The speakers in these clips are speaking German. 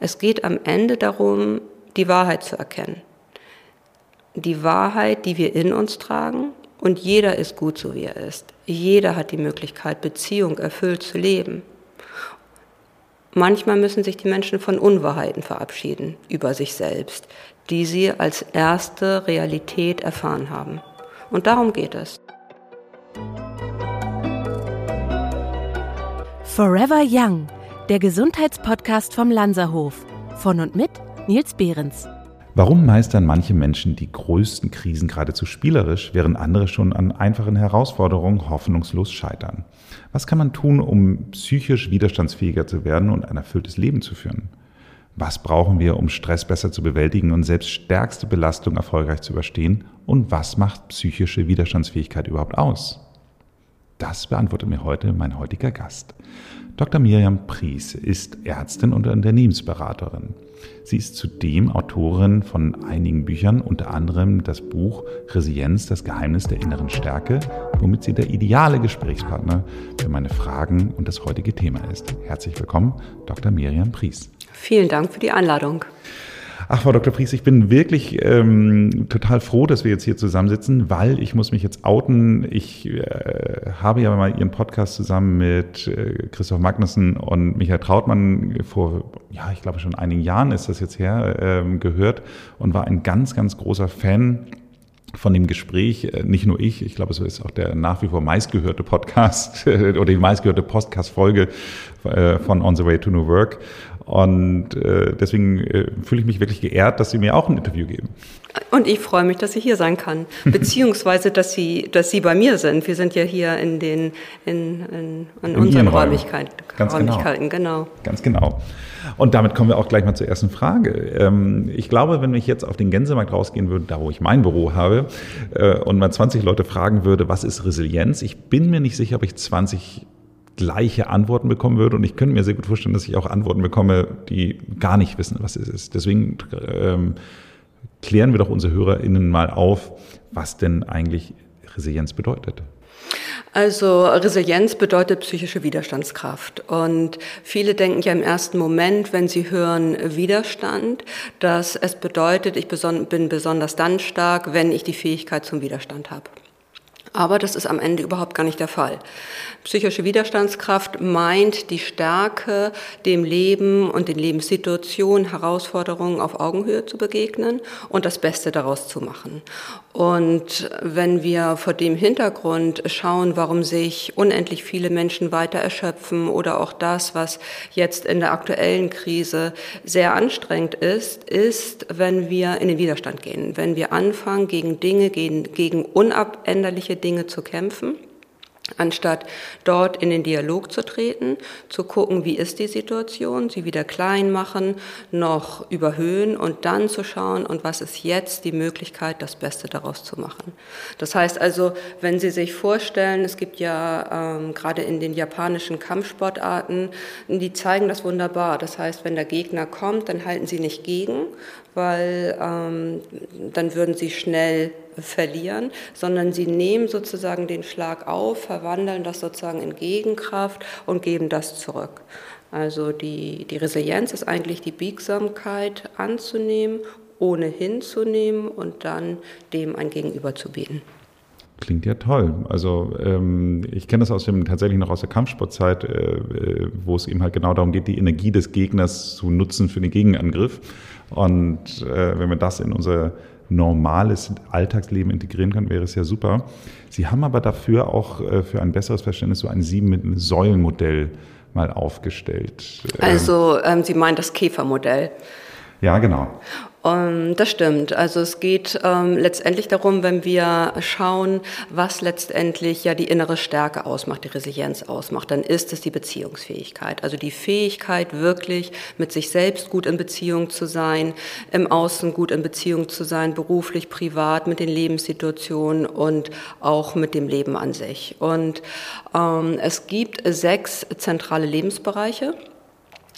Es geht am Ende darum, die Wahrheit zu erkennen. Die Wahrheit, die wir in uns tragen. Und jeder ist gut so, wie er ist. Jeder hat die Möglichkeit, Beziehung erfüllt zu leben. Manchmal müssen sich die Menschen von Unwahrheiten verabschieden über sich selbst, die sie als erste Realität erfahren haben. Und darum geht es. Forever Young, der Gesundheitspodcast vom Lanzerhof. Von und mit Nils Behrens. Warum meistern manche Menschen die größten Krisen geradezu spielerisch, während andere schon an einfachen Herausforderungen hoffnungslos scheitern? Was kann man tun, um psychisch widerstandsfähiger zu werden und ein erfülltes Leben zu führen? Was brauchen wir, um Stress besser zu bewältigen und selbst stärkste Belastung erfolgreich zu überstehen? Und was macht psychische Widerstandsfähigkeit überhaupt aus? Das beantwortet mir heute mein heutiger Gast. Dr. Miriam Pries ist Ärztin und Unternehmensberaterin. Sie ist zudem Autorin von einigen Büchern, unter anderem das Buch Resilienz, das Geheimnis der inneren Stärke, womit sie der ideale Gesprächspartner für meine Fragen und das heutige Thema ist. Herzlich willkommen, Dr. Miriam Pries. Vielen Dank für die Einladung. Ach, Frau Dr. Pries, ich bin wirklich ähm, total froh, dass wir jetzt hier zusammensitzen, weil ich muss mich jetzt outen. Ich äh, habe ja mal Ihren Podcast zusammen mit äh, Christoph Magnussen und Michael Trautmann vor, ja, ich glaube schon einigen Jahren ist das jetzt her, ähm, gehört und war ein ganz, ganz großer Fan von dem Gespräch, äh, nicht nur ich, ich glaube, es ist auch der nach wie vor meistgehörte Podcast oder die meistgehörte Podcast-Folge äh, von On the Way to New Work. Und äh, deswegen äh, fühle ich mich wirklich geehrt, dass Sie mir auch ein Interview geben. Und ich freue mich, dass ich hier sein kann, beziehungsweise dass Sie, dass Sie bei mir sind. Wir sind ja hier in den in, in, in, in unseren Räumlichkeiten. Ganz genau. Räumlichkeiten, genau. genau. Ganz genau. Und damit kommen wir auch gleich mal zur ersten Frage. Ähm, ich glaube, wenn ich jetzt auf den Gänsemarkt rausgehen würde, da wo ich mein Büro habe, äh, und mal 20 Leute fragen würde, was ist Resilienz? Ich bin mir nicht sicher, ob ich 20 gleiche Antworten bekommen würde. Und ich könnte mir sehr gut vorstellen, dass ich auch Antworten bekomme, die gar nicht wissen, was es ist. Deswegen ähm, klären wir doch unsere HörerInnen mal auf, was denn eigentlich Resilienz bedeutet. Also Resilienz bedeutet psychische Widerstandskraft. Und viele denken ja im ersten Moment, wenn sie hören Widerstand, dass es bedeutet, ich bin besonders dann stark, wenn ich die Fähigkeit zum Widerstand habe. Aber das ist am Ende überhaupt gar nicht der Fall. Psychische Widerstandskraft meint die Stärke, dem Leben und den Lebenssituationen, Herausforderungen auf Augenhöhe zu begegnen und das Beste daraus zu machen. Und wenn wir vor dem Hintergrund schauen, warum sich unendlich viele Menschen weiter erschöpfen oder auch das, was jetzt in der aktuellen Krise sehr anstrengend ist, ist, wenn wir in den Widerstand gehen, wenn wir anfangen, gegen Dinge, gegen, gegen unabänderliche Dinge zu kämpfen anstatt dort in den Dialog zu treten, zu gucken, wie ist die Situation, sie wieder klein machen, noch überhöhen und dann zu schauen, und was ist jetzt die Möglichkeit, das Beste daraus zu machen. Das heißt also, wenn Sie sich vorstellen, es gibt ja ähm, gerade in den japanischen Kampfsportarten, die zeigen das wunderbar. Das heißt, wenn der Gegner kommt, dann halten Sie nicht gegen, weil ähm, dann würden Sie schnell verlieren, sondern sie nehmen sozusagen den Schlag auf, verwandeln das sozusagen in Gegenkraft und geben das zurück. Also die, die Resilienz ist eigentlich die Biegsamkeit anzunehmen, ohne hinzunehmen und dann dem ein Gegenüber zu bieten. Klingt ja toll. Also ähm, ich kenne das aus dem tatsächlich noch aus der Kampfsportzeit, äh, äh, wo es eben halt genau darum geht, die Energie des Gegners zu nutzen für den Gegenangriff. Und äh, wenn wir das in unser normales Alltagsleben integrieren können, wäre es ja super. Sie haben aber dafür auch äh, für ein besseres Verständnis so ein Sieben-Säulen-Modell mal aufgestellt. Also ähm, Sie meinen das Käfermodell? Ja, genau. Um, das stimmt. Also es geht ähm, letztendlich darum, wenn wir schauen, was letztendlich ja die innere Stärke ausmacht, die Resilienz ausmacht, dann ist es die Beziehungsfähigkeit. Also die Fähigkeit, wirklich mit sich selbst gut in Beziehung zu sein, im Außen gut in Beziehung zu sein, beruflich, privat, mit den Lebenssituationen und auch mit dem Leben an sich. Und ähm, es gibt sechs zentrale Lebensbereiche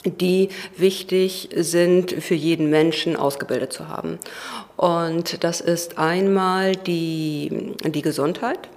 die wichtig sind für jeden Menschen ausgebildet zu haben. Und das ist einmal die, die Gesundheit,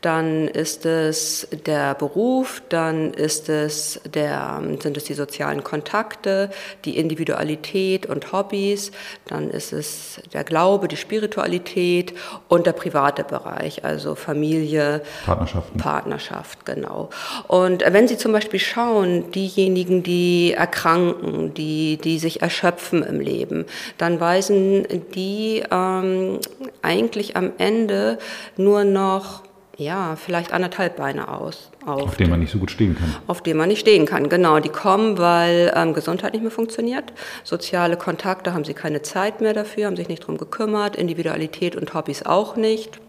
dann ist es der Beruf, dann ist es der, sind es die sozialen Kontakte, die Individualität und Hobbys, dann ist es der Glaube, die Spiritualität und der private Bereich, also Familie, Partnerschaften. Partnerschaft, genau. Und wenn Sie zum Beispiel schauen, diejenigen, die erkranken, die, die sich erschöpfen im Leben, dann weisen die ähm, eigentlich am Ende nur noch ja, vielleicht anderthalb Beine aus. Auf, auf denen man nicht so gut stehen kann. Auf denen man nicht stehen kann, genau. Die kommen, weil ähm, Gesundheit nicht mehr funktioniert. Soziale Kontakte haben sie keine Zeit mehr dafür, haben sich nicht drum gekümmert. Individualität und Hobbys auch nicht.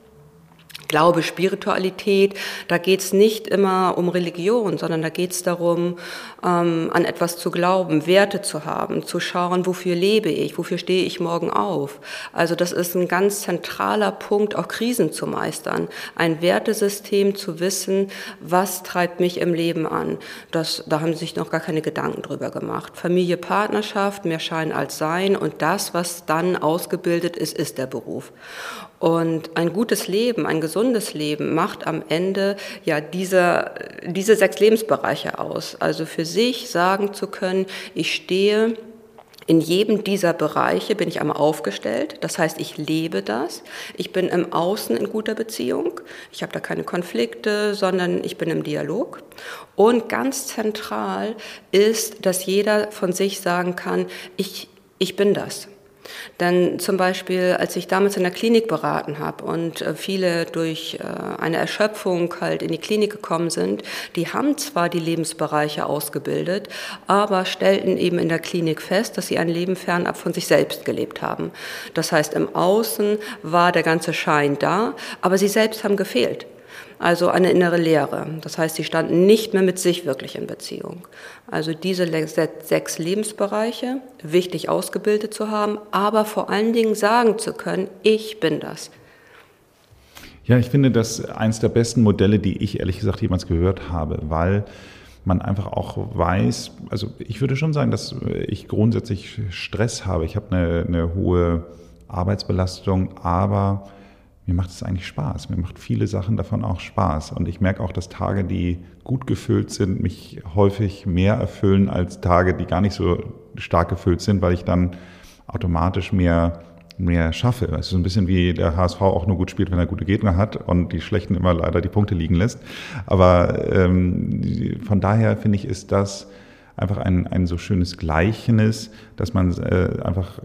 Glaube, Spiritualität, da geht es nicht immer um Religion, sondern da geht es darum, ähm, an etwas zu glauben, Werte zu haben, zu schauen, wofür lebe ich, wofür stehe ich morgen auf. Also das ist ein ganz zentraler Punkt, auch Krisen zu meistern. Ein Wertesystem zu wissen, was treibt mich im Leben an. Das, da haben sich noch gar keine Gedanken drüber gemacht. Familie, Partnerschaft, mehr Schein als Sein und das, was dann ausgebildet ist, ist der Beruf. Und ein gutes Leben, ein gesundes Leben macht am Ende ja diese, diese sechs Lebensbereiche aus. Also für sich sagen zu können, ich stehe in jedem dieser Bereiche bin ich einmal aufgestellt, das heißt, ich lebe das. Ich bin im Außen in guter Beziehung. Ich habe da keine Konflikte, sondern ich bin im Dialog. Und ganz zentral ist, dass jeder von sich sagen kann, ich, ich bin das. Denn zum Beispiel, als ich damals in der Klinik beraten habe und äh, viele durch äh, eine Erschöpfung halt in die Klinik gekommen sind, die haben zwar die Lebensbereiche ausgebildet, aber stellten eben in der Klinik fest, dass sie ein Leben fernab von sich selbst gelebt haben. Das heißt, im Außen war der ganze Schein da, aber sie selbst haben gefehlt also eine innere Leere. Das heißt, sie standen nicht mehr mit sich wirklich in Beziehung. Also diese sechs Lebensbereiche, wichtig ausgebildet zu haben, aber vor allen Dingen sagen zu können, ich bin das. Ja, ich finde das eines der besten Modelle, die ich ehrlich gesagt jemals gehört habe, weil man einfach auch weiß, also ich würde schon sagen, dass ich grundsätzlich Stress habe. Ich habe eine, eine hohe Arbeitsbelastung, aber mir macht es eigentlich Spaß. Mir macht viele Sachen davon auch Spaß. Und ich merke auch, dass Tage, die gut gefüllt sind, mich häufig mehr erfüllen als Tage, die gar nicht so stark gefüllt sind, weil ich dann automatisch mehr, mehr schaffe. Es ist so ein bisschen wie der HSV auch nur gut spielt, wenn er gute Gegner hat und die Schlechten immer leider die Punkte liegen lässt. Aber ähm, von daher finde ich, ist das einfach ein, ein so schönes Gleichnis, dass man äh, einfach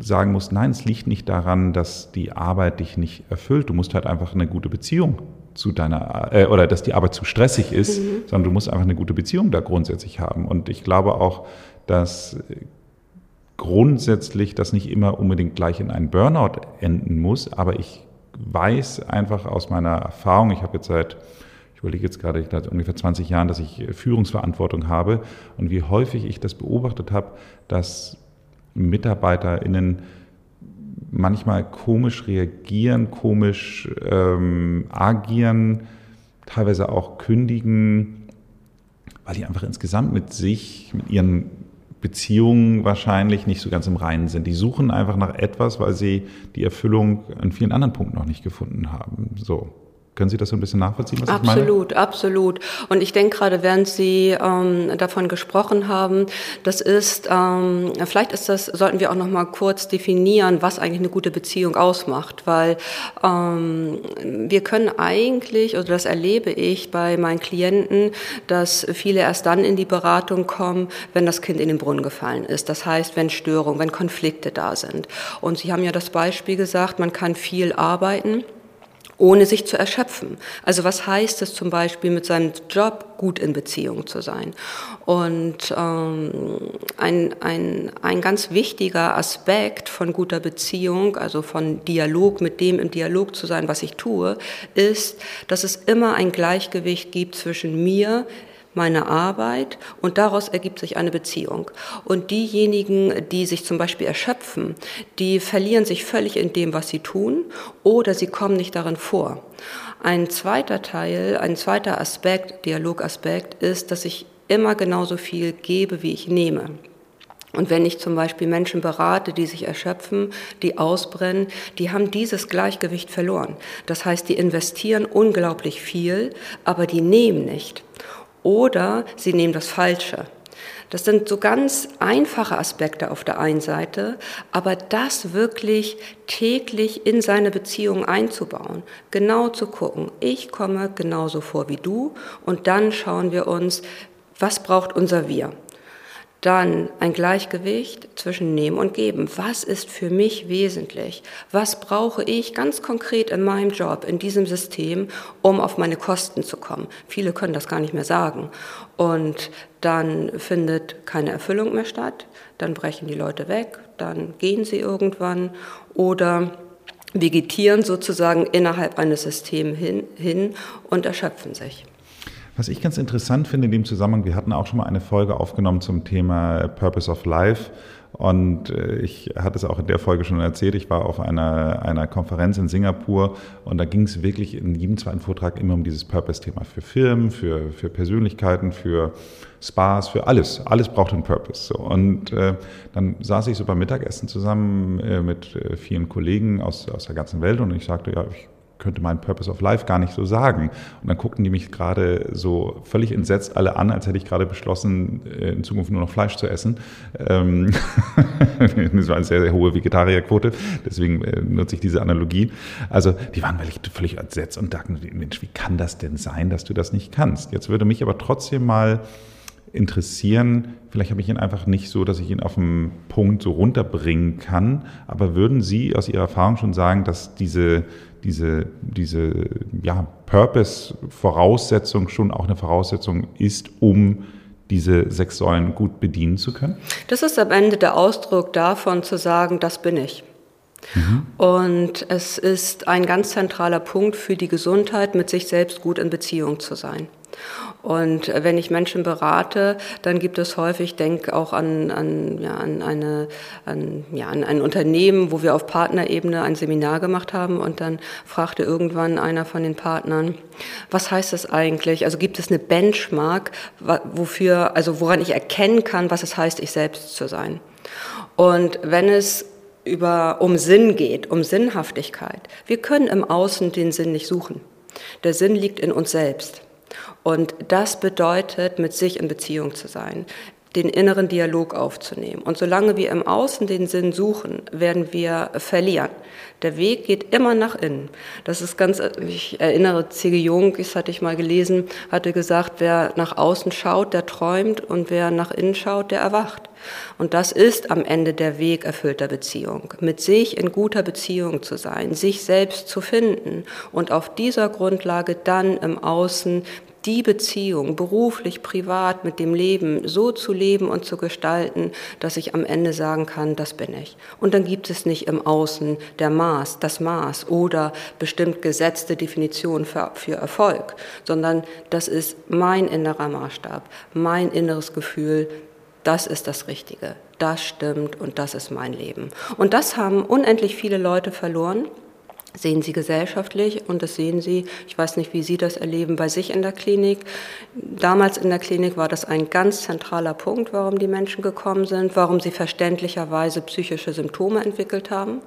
sagen musst, nein, es liegt nicht daran, dass die Arbeit dich nicht erfüllt. Du musst halt einfach eine gute Beziehung zu deiner, äh, oder dass die Arbeit zu stressig ist, mhm. sondern du musst einfach eine gute Beziehung da grundsätzlich haben. Und ich glaube auch, dass grundsätzlich das nicht immer unbedingt gleich in einen Burnout enden muss, aber ich weiß einfach aus meiner Erfahrung, ich habe jetzt seit ich überlege jetzt gerade, ich seit ungefähr 20 Jahren, dass ich Führungsverantwortung habe und wie häufig ich das beobachtet habe, dass MitarbeiterInnen manchmal komisch reagieren, komisch ähm, agieren, teilweise auch kündigen, weil die einfach insgesamt mit sich, mit ihren Beziehungen wahrscheinlich nicht so ganz im Reinen sind. Die suchen einfach nach etwas, weil sie die Erfüllung an vielen anderen Punkten noch nicht gefunden haben. So. Können Sie das so ein bisschen nachvollziehen, was absolut, ich meine? Absolut, absolut. Und ich denke gerade, während Sie ähm, davon gesprochen haben, das ist, ähm, vielleicht ist das, sollten wir auch noch mal kurz definieren, was eigentlich eine gute Beziehung ausmacht, weil ähm, wir können eigentlich, oder das erlebe ich bei meinen Klienten, dass viele erst dann in die Beratung kommen, wenn das Kind in den Brunnen gefallen ist. Das heißt, wenn Störungen, wenn Konflikte da sind. Und Sie haben ja das Beispiel gesagt, man kann viel arbeiten ohne sich zu erschöpfen. Also was heißt es zum Beispiel, mit seinem Job gut in Beziehung zu sein? Und ähm, ein, ein, ein ganz wichtiger Aspekt von guter Beziehung, also von Dialog, mit dem im Dialog zu sein, was ich tue, ist, dass es immer ein Gleichgewicht gibt zwischen mir, meine Arbeit und daraus ergibt sich eine Beziehung. Und diejenigen, die sich zum Beispiel erschöpfen, die verlieren sich völlig in dem, was sie tun oder sie kommen nicht darin vor. Ein zweiter Teil, ein zweiter Aspekt, Dialogaspekt ist, dass ich immer genauso viel gebe, wie ich nehme. Und wenn ich zum Beispiel Menschen berate, die sich erschöpfen, die ausbrennen, die haben dieses Gleichgewicht verloren. Das heißt, die investieren unglaublich viel, aber die nehmen nicht. Oder sie nehmen das Falsche. Das sind so ganz einfache Aspekte auf der einen Seite, aber das wirklich täglich in seine Beziehung einzubauen, genau zu gucken, ich komme genauso vor wie du und dann schauen wir uns, was braucht unser Wir. Dann ein Gleichgewicht zwischen Nehmen und Geben. Was ist für mich wesentlich? Was brauche ich ganz konkret in meinem Job, in diesem System, um auf meine Kosten zu kommen? Viele können das gar nicht mehr sagen. Und dann findet keine Erfüllung mehr statt, dann brechen die Leute weg, dann gehen sie irgendwann oder vegetieren sozusagen innerhalb eines Systems hin, hin und erschöpfen sich. Was ich ganz interessant finde in dem Zusammenhang, wir hatten auch schon mal eine Folge aufgenommen zum Thema Purpose of Life. Und äh, ich hatte es auch in der Folge schon erzählt, ich war auf einer, einer Konferenz in Singapur und da ging es wirklich in jedem zweiten Vortrag immer um dieses Purpose-Thema für Firmen, für, für Persönlichkeiten, für Spas, für alles. Alles braucht einen Purpose. So. Und äh, dann saß ich so beim Mittagessen zusammen äh, mit äh, vielen Kollegen aus, aus der ganzen Welt und ich sagte, ja, ich könnte mein Purpose of Life gar nicht so sagen. Und dann guckten die mich gerade so völlig entsetzt alle an, als hätte ich gerade beschlossen, äh, in Zukunft nur noch Fleisch zu essen. Ähm, das war eine sehr, sehr hohe Vegetarierquote, deswegen äh, nutze ich diese Analogie. Also die waren völlig, völlig entsetzt und dachten, Mensch, wie kann das denn sein, dass du das nicht kannst? Jetzt würde mich aber trotzdem mal interessieren, vielleicht habe ich ihn einfach nicht so, dass ich ihn auf den Punkt so runterbringen kann, aber würden Sie aus Ihrer Erfahrung schon sagen, dass diese, diese, diese ja, Purpose-Voraussetzung schon auch eine Voraussetzung ist, um diese sechs Säulen gut bedienen zu können? Das ist am Ende der Ausdruck davon zu sagen, das bin ich. Mhm. Und es ist ein ganz zentraler Punkt für die Gesundheit, mit sich selbst gut in Beziehung zu sein. Und wenn ich Menschen berate, dann gibt es häufig, denke auch an, an, ja, an, eine, an, ja, an ein Unternehmen, wo wir auf Partnerebene ein Seminar gemacht haben und dann fragte irgendwann einer von den Partnern, was heißt das eigentlich? Also gibt es eine Benchmark, wofür, also woran ich erkennen kann, was es heißt, ich selbst zu sein? Und wenn es über, um Sinn geht, um Sinnhaftigkeit, wir können im Außen den Sinn nicht suchen. Der Sinn liegt in uns selbst. Und das bedeutet, mit sich in Beziehung zu sein, den inneren Dialog aufzunehmen. Und solange wir im Außen den Sinn suchen, werden wir verlieren. Der Weg geht immer nach innen. Das ist ganz, ich erinnere, C.G. Jung, das hatte ich mal gelesen, hatte gesagt, wer nach außen schaut, der träumt und wer nach innen schaut, der erwacht. Und das ist am Ende der Weg erfüllter Beziehung. Mit sich in guter Beziehung zu sein, sich selbst zu finden und auf dieser Grundlage dann im Außen die Beziehung beruflich, privat mit dem Leben so zu leben und zu gestalten, dass ich am Ende sagen kann, das bin ich. Und dann gibt es nicht im Außen der Maß, das Maß oder bestimmt gesetzte Definition für, für Erfolg, sondern das ist mein innerer Maßstab, mein inneres Gefühl, das ist das Richtige, das stimmt und das ist mein Leben. Und das haben unendlich viele Leute verloren sehen Sie gesellschaftlich und das sehen Sie, ich weiß nicht, wie Sie das erleben bei sich in der Klinik. Damals in der Klinik war das ein ganz zentraler Punkt, warum die Menschen gekommen sind, warum sie verständlicherweise psychische Symptome entwickelt haben.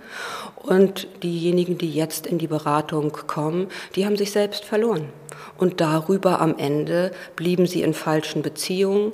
Und diejenigen, die jetzt in die Beratung kommen, die haben sich selbst verloren. Und darüber am Ende blieben sie in falschen Beziehungen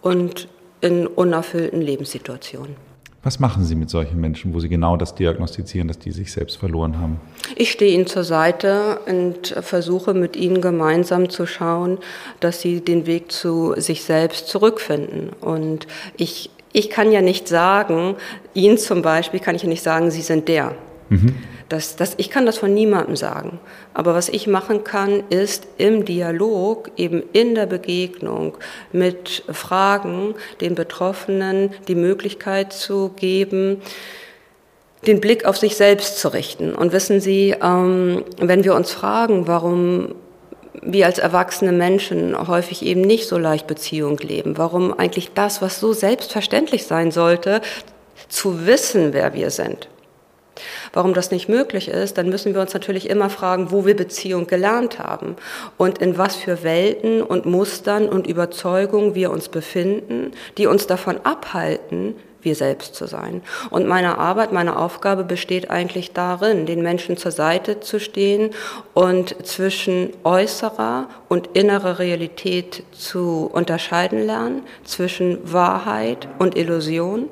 und in unerfüllten Lebenssituationen. Was machen Sie mit solchen Menschen, wo Sie genau das diagnostizieren, dass die sich selbst verloren haben? Ich stehe Ihnen zur Seite und versuche mit Ihnen gemeinsam zu schauen, dass Sie den Weg zu sich selbst zurückfinden. Und ich, ich kann ja nicht sagen, Ihnen zum Beispiel kann ich ja nicht sagen, Sie sind der. Mhm. Das, das, ich kann das von niemandem sagen. Aber was ich machen kann, ist im Dialog, eben in der Begegnung mit Fragen den Betroffenen die Möglichkeit zu geben, den Blick auf sich selbst zu richten. Und wissen Sie, ähm, wenn wir uns fragen, warum wir als erwachsene Menschen häufig eben nicht so leicht Beziehung leben, warum eigentlich das, was so selbstverständlich sein sollte, zu wissen, wer wir sind, Warum das nicht möglich ist, dann müssen wir uns natürlich immer fragen, wo wir Beziehung gelernt haben und in was für Welten und Mustern und Überzeugungen wir uns befinden, die uns davon abhalten, wir selbst zu sein. Und meine Arbeit, meine Aufgabe besteht eigentlich darin, den Menschen zur Seite zu stehen und zwischen äußerer und innerer Realität zu unterscheiden lernen, zwischen Wahrheit und Illusion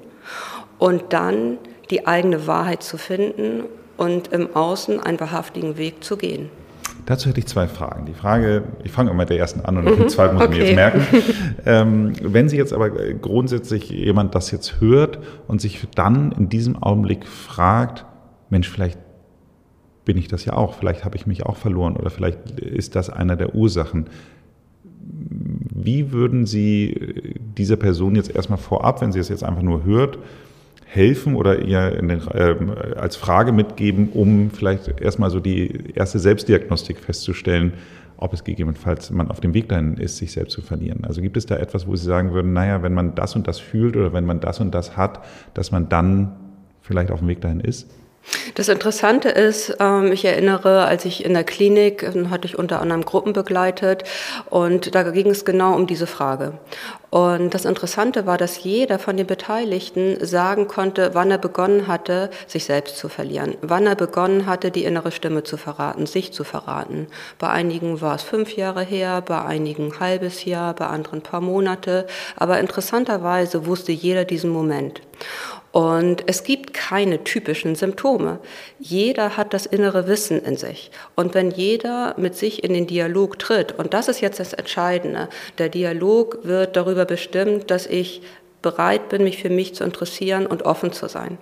und dann die eigene Wahrheit zu finden und im Außen einen wahrhaftigen Weg zu gehen. Dazu hätte ich zwei Fragen. Die Frage, ich fange immer mit der ersten an und die zweite muss okay. ich mir jetzt merken. Ähm, wenn Sie jetzt aber grundsätzlich jemand das jetzt hört und sich dann in diesem Augenblick fragt, Mensch, vielleicht bin ich das ja auch, vielleicht habe ich mich auch verloren oder vielleicht ist das einer der Ursachen. Wie würden Sie dieser Person jetzt erstmal vorab, wenn sie es jetzt einfach nur hört, helfen oder ihr den, äh, als Frage mitgeben, um vielleicht erstmal so die erste Selbstdiagnostik festzustellen, ob es gegebenenfalls man auf dem Weg dahin ist, sich selbst zu verlieren. Also gibt es da etwas, wo Sie sagen würden, naja, wenn man das und das fühlt oder wenn man das und das hat, dass man dann vielleicht auf dem Weg dahin ist? Das Interessante ist, ähm, ich erinnere, als ich in der Klinik, ähm, hatte ich unter anderem Gruppen begleitet und da ging es genau um diese Frage. Und das Interessante war, dass jeder von den Beteiligten sagen konnte, wann er begonnen hatte, sich selbst zu verlieren, wann er begonnen hatte, die innere Stimme zu verraten, sich zu verraten. Bei einigen war es fünf Jahre her, bei einigen ein halbes Jahr, bei anderen ein paar Monate. Aber interessanterweise wusste jeder diesen Moment. Und es gibt keine typischen Symptome. Jeder hat das innere Wissen in sich. Und wenn jeder mit sich in den Dialog tritt, und das ist jetzt das Entscheidende, der Dialog wird darüber bestimmt, dass ich bereit bin, mich für mich zu interessieren und offen zu sein.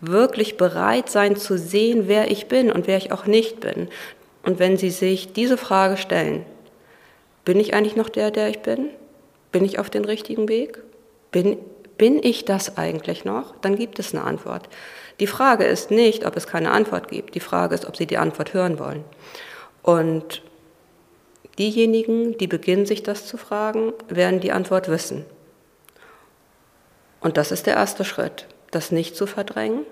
Wirklich bereit sein zu sehen, wer ich bin und wer ich auch nicht bin. Und wenn Sie sich diese Frage stellen, bin ich eigentlich noch der, der ich bin? Bin ich auf dem richtigen Weg? Bin bin ich das eigentlich noch? Dann gibt es eine Antwort. Die Frage ist nicht, ob es keine Antwort gibt. Die Frage ist, ob Sie die Antwort hören wollen. Und diejenigen, die beginnen, sich das zu fragen, werden die Antwort wissen. Und das ist der erste Schritt, das nicht zu verdrängen,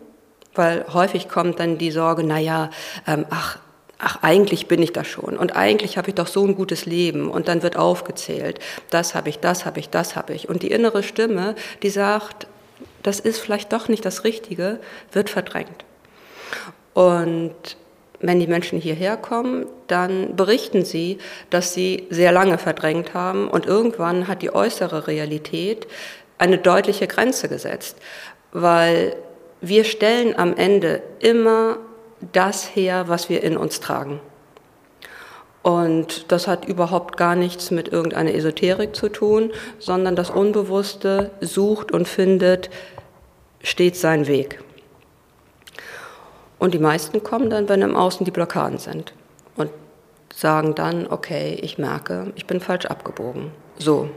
weil häufig kommt dann die Sorge, naja, ähm, ach, ach, eigentlich bin ich das schon und eigentlich habe ich doch so ein gutes Leben und dann wird aufgezählt, das habe ich, das habe ich, das habe ich. Und die innere Stimme, die sagt, das ist vielleicht doch nicht das Richtige, wird verdrängt. Und wenn die Menschen hierher kommen, dann berichten sie, dass sie sehr lange verdrängt haben und irgendwann hat die äußere Realität eine deutliche Grenze gesetzt, weil wir stellen am Ende immer das her, was wir in uns tragen. Und das hat überhaupt gar nichts mit irgendeiner Esoterik zu tun, sondern das Unbewusste sucht und findet stets seinen Weg. Und die meisten kommen dann, wenn im Außen die Blockaden sind und sagen dann, okay, ich merke, ich bin falsch abgebogen. So.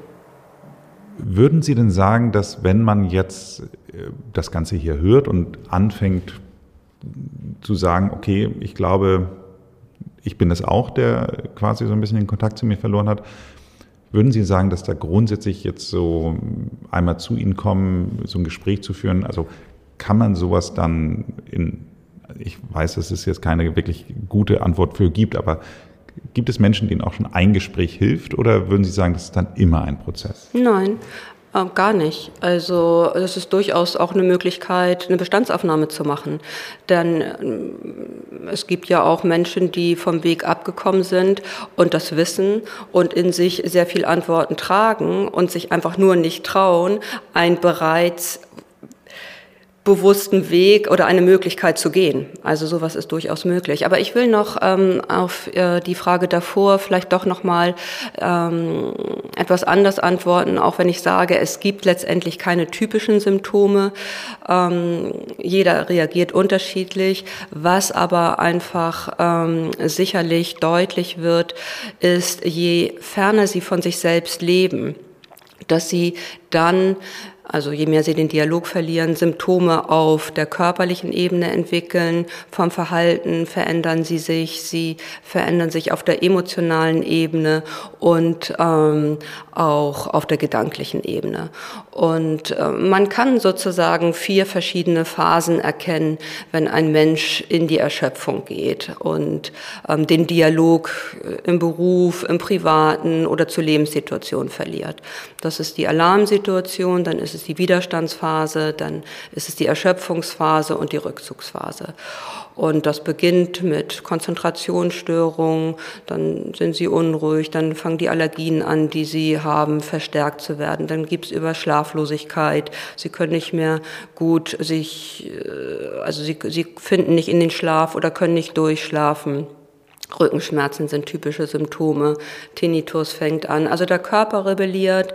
Würden Sie denn sagen, dass wenn man jetzt äh, das Ganze hier hört und anfängt, zu sagen, okay, ich glaube, ich bin es auch, der quasi so ein bisschen den Kontakt zu mir verloren hat. Würden Sie sagen, dass da grundsätzlich jetzt so einmal zu Ihnen kommen, so ein Gespräch zu führen, also kann man sowas dann in, ich weiß, dass es jetzt keine wirklich gute Antwort für gibt, aber gibt es Menschen, denen auch schon ein Gespräch hilft oder würden Sie sagen, das ist dann immer ein Prozess? Nein, gar nicht. Also das ist durchaus auch eine Möglichkeit, eine Bestandsaufnahme zu machen. Denn äh, es gibt ja auch Menschen, die vom Weg abgekommen sind und das wissen und in sich sehr viel Antworten tragen und sich einfach nur nicht trauen, ein bereits bewussten Weg oder eine Möglichkeit zu gehen. Also sowas ist durchaus möglich. Aber ich will noch ähm, auf äh, die Frage davor vielleicht doch noch mal ähm, etwas anders antworten, auch wenn ich sage, es gibt letztendlich keine typischen Symptome. Ähm, jeder reagiert unterschiedlich. Was aber einfach ähm, sicherlich deutlich wird, ist, je ferner sie von sich selbst leben, dass sie dann also je mehr sie den Dialog verlieren, Symptome auf der körperlichen Ebene entwickeln, vom Verhalten verändern sie sich, sie verändern sich auf der emotionalen Ebene und ähm, auch auf der gedanklichen Ebene. Und äh, man kann sozusagen vier verschiedene Phasen erkennen, wenn ein Mensch in die Erschöpfung geht und ähm, den Dialog äh, im Beruf, im Privaten oder zur Lebenssituation verliert. Das ist die Alarmsituation, dann ist es die Widerstandsphase, dann ist es die Erschöpfungsphase und die Rückzugsphase. Und das beginnt mit Konzentrationsstörungen, dann sind sie unruhig, dann fangen die Allergien an, die sie haben, verstärkt zu werden. Dann gibt's über Schlaflosigkeit, sie können nicht mehr gut sich, äh, also sie, sie finden nicht in den Schlaf oder können nicht durchschlafen. Rückenschmerzen sind typische Symptome. Tinnitus fängt an. Also der Körper rebelliert,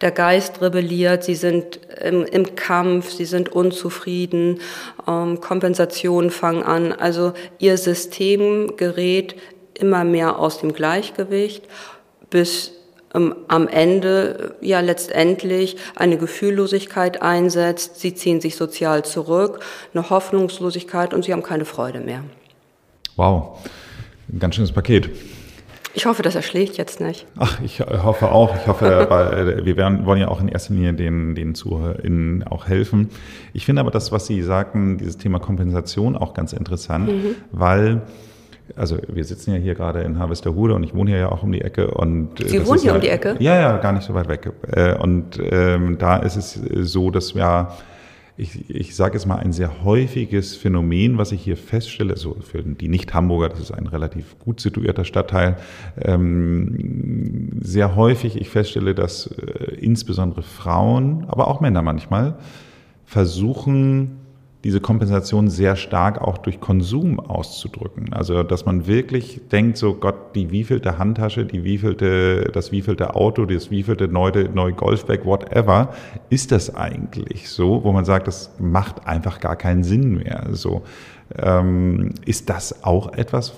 der Geist rebelliert, sie sind im, im Kampf, sie sind unzufrieden, ähm, Kompensationen fangen an. Also ihr System gerät immer mehr aus dem Gleichgewicht, bis ähm, am Ende ja letztendlich eine Gefühllosigkeit einsetzt. Sie ziehen sich sozial zurück, eine Hoffnungslosigkeit und sie haben keine Freude mehr. Wow ein ganz schönes Paket. Ich hoffe, das erschlägt jetzt nicht. Ach, ich hoffe auch. Ich hoffe, weil wir werden, wollen ja auch in erster Linie den, den ZuhörerInnen auch helfen. Ich finde aber das, was Sie sagten, dieses Thema Kompensation auch ganz interessant, mhm. weil also wir sitzen ja hier gerade in Harvesterhude und ich wohne hier ja auch um die Ecke und äh, Sie wohnen hier ja, um die Ecke? Ja, ja, gar nicht so weit weg. Äh, und ähm, da ist es so, dass wir ich, ich sage jetzt mal, ein sehr häufiges Phänomen, was ich hier feststelle, so für die Nicht-Hamburger, das ist ein relativ gut situierter Stadtteil, ähm, sehr häufig ich feststelle, dass äh, insbesondere Frauen, aber auch Männer manchmal, versuchen, diese Kompensation sehr stark auch durch Konsum auszudrücken. Also, dass man wirklich denkt, so Gott, die wievielte Handtasche, die wievielte, das wievielte Auto, das wievielte neue, neue Golfbag, whatever, ist das eigentlich so, wo man sagt, das macht einfach gar keinen Sinn mehr. So, ähm, ist das auch etwas,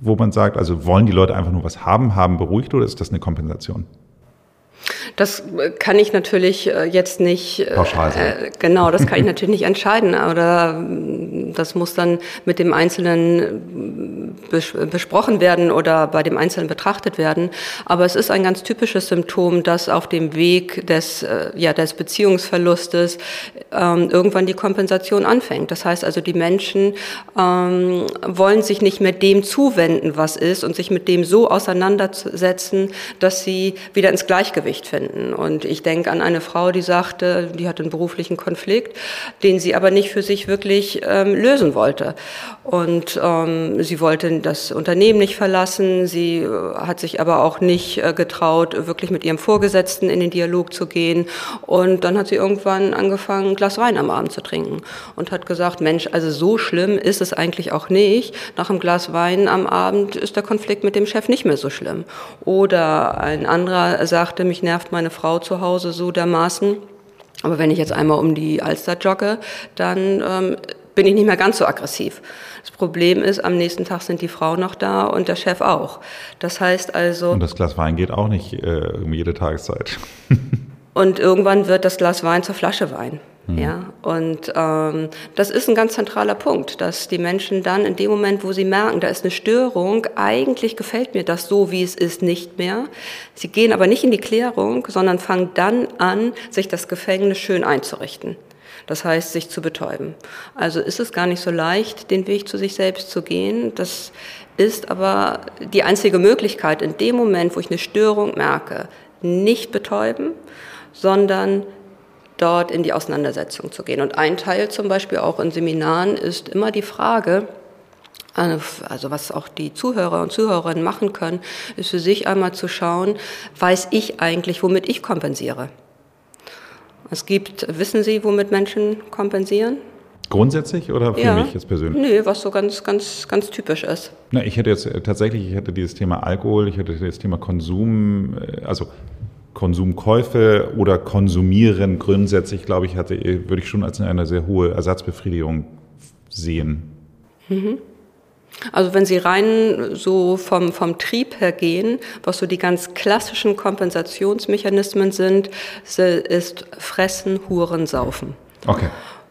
wo man sagt, also wollen die Leute einfach nur was haben, haben beruhigt oder ist das eine Kompensation? Das kann ich natürlich äh, jetzt nicht. Äh, Pauschal äh, genau, das kann ich natürlich nicht entscheiden. Oder mm, das muss dann mit dem Einzelnen mm, besprochen werden oder bei dem Einzelnen betrachtet werden. Aber es ist ein ganz typisches Symptom, dass auf dem Weg des, äh, ja, des Beziehungsverlustes ähm, irgendwann die Kompensation anfängt. Das heißt also, die Menschen ähm, wollen sich nicht mehr dem zuwenden, was ist, und sich mit dem so auseinandersetzen, dass sie wieder ins Gleichgewicht finden finden. Und ich denke an eine Frau, die sagte, die hat einen beruflichen Konflikt, den sie aber nicht für sich wirklich ähm, lösen wollte. Und ähm, sie wollte das Unternehmen nicht verlassen. Sie äh, hat sich aber auch nicht äh, getraut, wirklich mit ihrem Vorgesetzten in den Dialog zu gehen. Und dann hat sie irgendwann angefangen, ein Glas Wein am Abend zu trinken und hat gesagt, Mensch, also so schlimm ist es eigentlich auch nicht. Nach einem Glas Wein am Abend ist der Konflikt mit dem Chef nicht mehr so schlimm. Oder ein anderer sagte, mich nervt meine Frau zu Hause so dermaßen. Aber wenn ich jetzt einmal um die Alster jogge, dann ähm, bin ich nicht mehr ganz so aggressiv. Problem ist, am nächsten Tag sind die Frauen noch da und der Chef auch. Das heißt also. Und das Glas Wein geht auch nicht äh, um jede Tageszeit. und irgendwann wird das Glas Wein zur Flasche Wein. Mhm. Ja, und ähm, das ist ein ganz zentraler Punkt, dass die Menschen dann in dem Moment, wo sie merken, da ist eine Störung, eigentlich gefällt mir das so, wie es ist, nicht mehr. Sie gehen aber nicht in die Klärung, sondern fangen dann an, sich das Gefängnis schön einzurichten. Das heißt, sich zu betäuben. Also ist es gar nicht so leicht, den Weg zu sich selbst zu gehen. Das ist aber die einzige Möglichkeit, in dem Moment, wo ich eine Störung merke, nicht betäuben, sondern dort in die Auseinandersetzung zu gehen. Und ein Teil zum Beispiel auch in Seminaren ist immer die Frage, also was auch die Zuhörer und Zuhörerinnen machen können, ist für sich einmal zu schauen, weiß ich eigentlich, womit ich kompensiere? Es gibt, wissen Sie, womit Menschen kompensieren? Grundsätzlich oder für ja. mich jetzt persönlich? Nö, was so ganz, ganz, ganz typisch ist. Na, ich hätte jetzt tatsächlich, ich hätte dieses Thema Alkohol, ich hätte das Thema Konsum, äh, also Konsumkäufe oder Konsumieren grundsätzlich, glaube ich, hatte, würde ich schon als eine sehr hohe Ersatzbefriedigung sehen. Mhm. Also wenn Sie rein so vom, vom Trieb her gehen, was so die ganz klassischen Kompensationsmechanismen sind, ist Fressen, Huren, Saufen. Okay.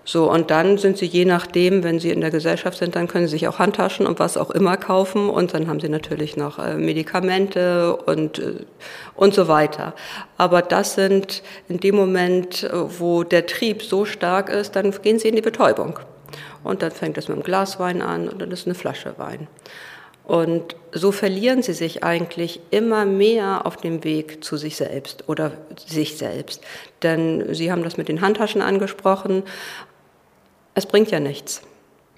So, und dann sind sie je nachdem, wenn sie in der Gesellschaft sind, dann können sie sich auch Handtaschen und was auch immer kaufen und dann haben sie natürlich noch äh, Medikamente und, äh, und so weiter. Aber das sind in dem Moment, wo der Trieb so stark ist, dann gehen sie in die Betäubung. Und dann fängt es mit einem Glas Wein an und dann ist eine Flasche Wein. Und so verlieren sie sich eigentlich immer mehr auf dem Weg zu sich selbst oder sich selbst. Denn Sie haben das mit den Handtaschen angesprochen. Es bringt ja nichts.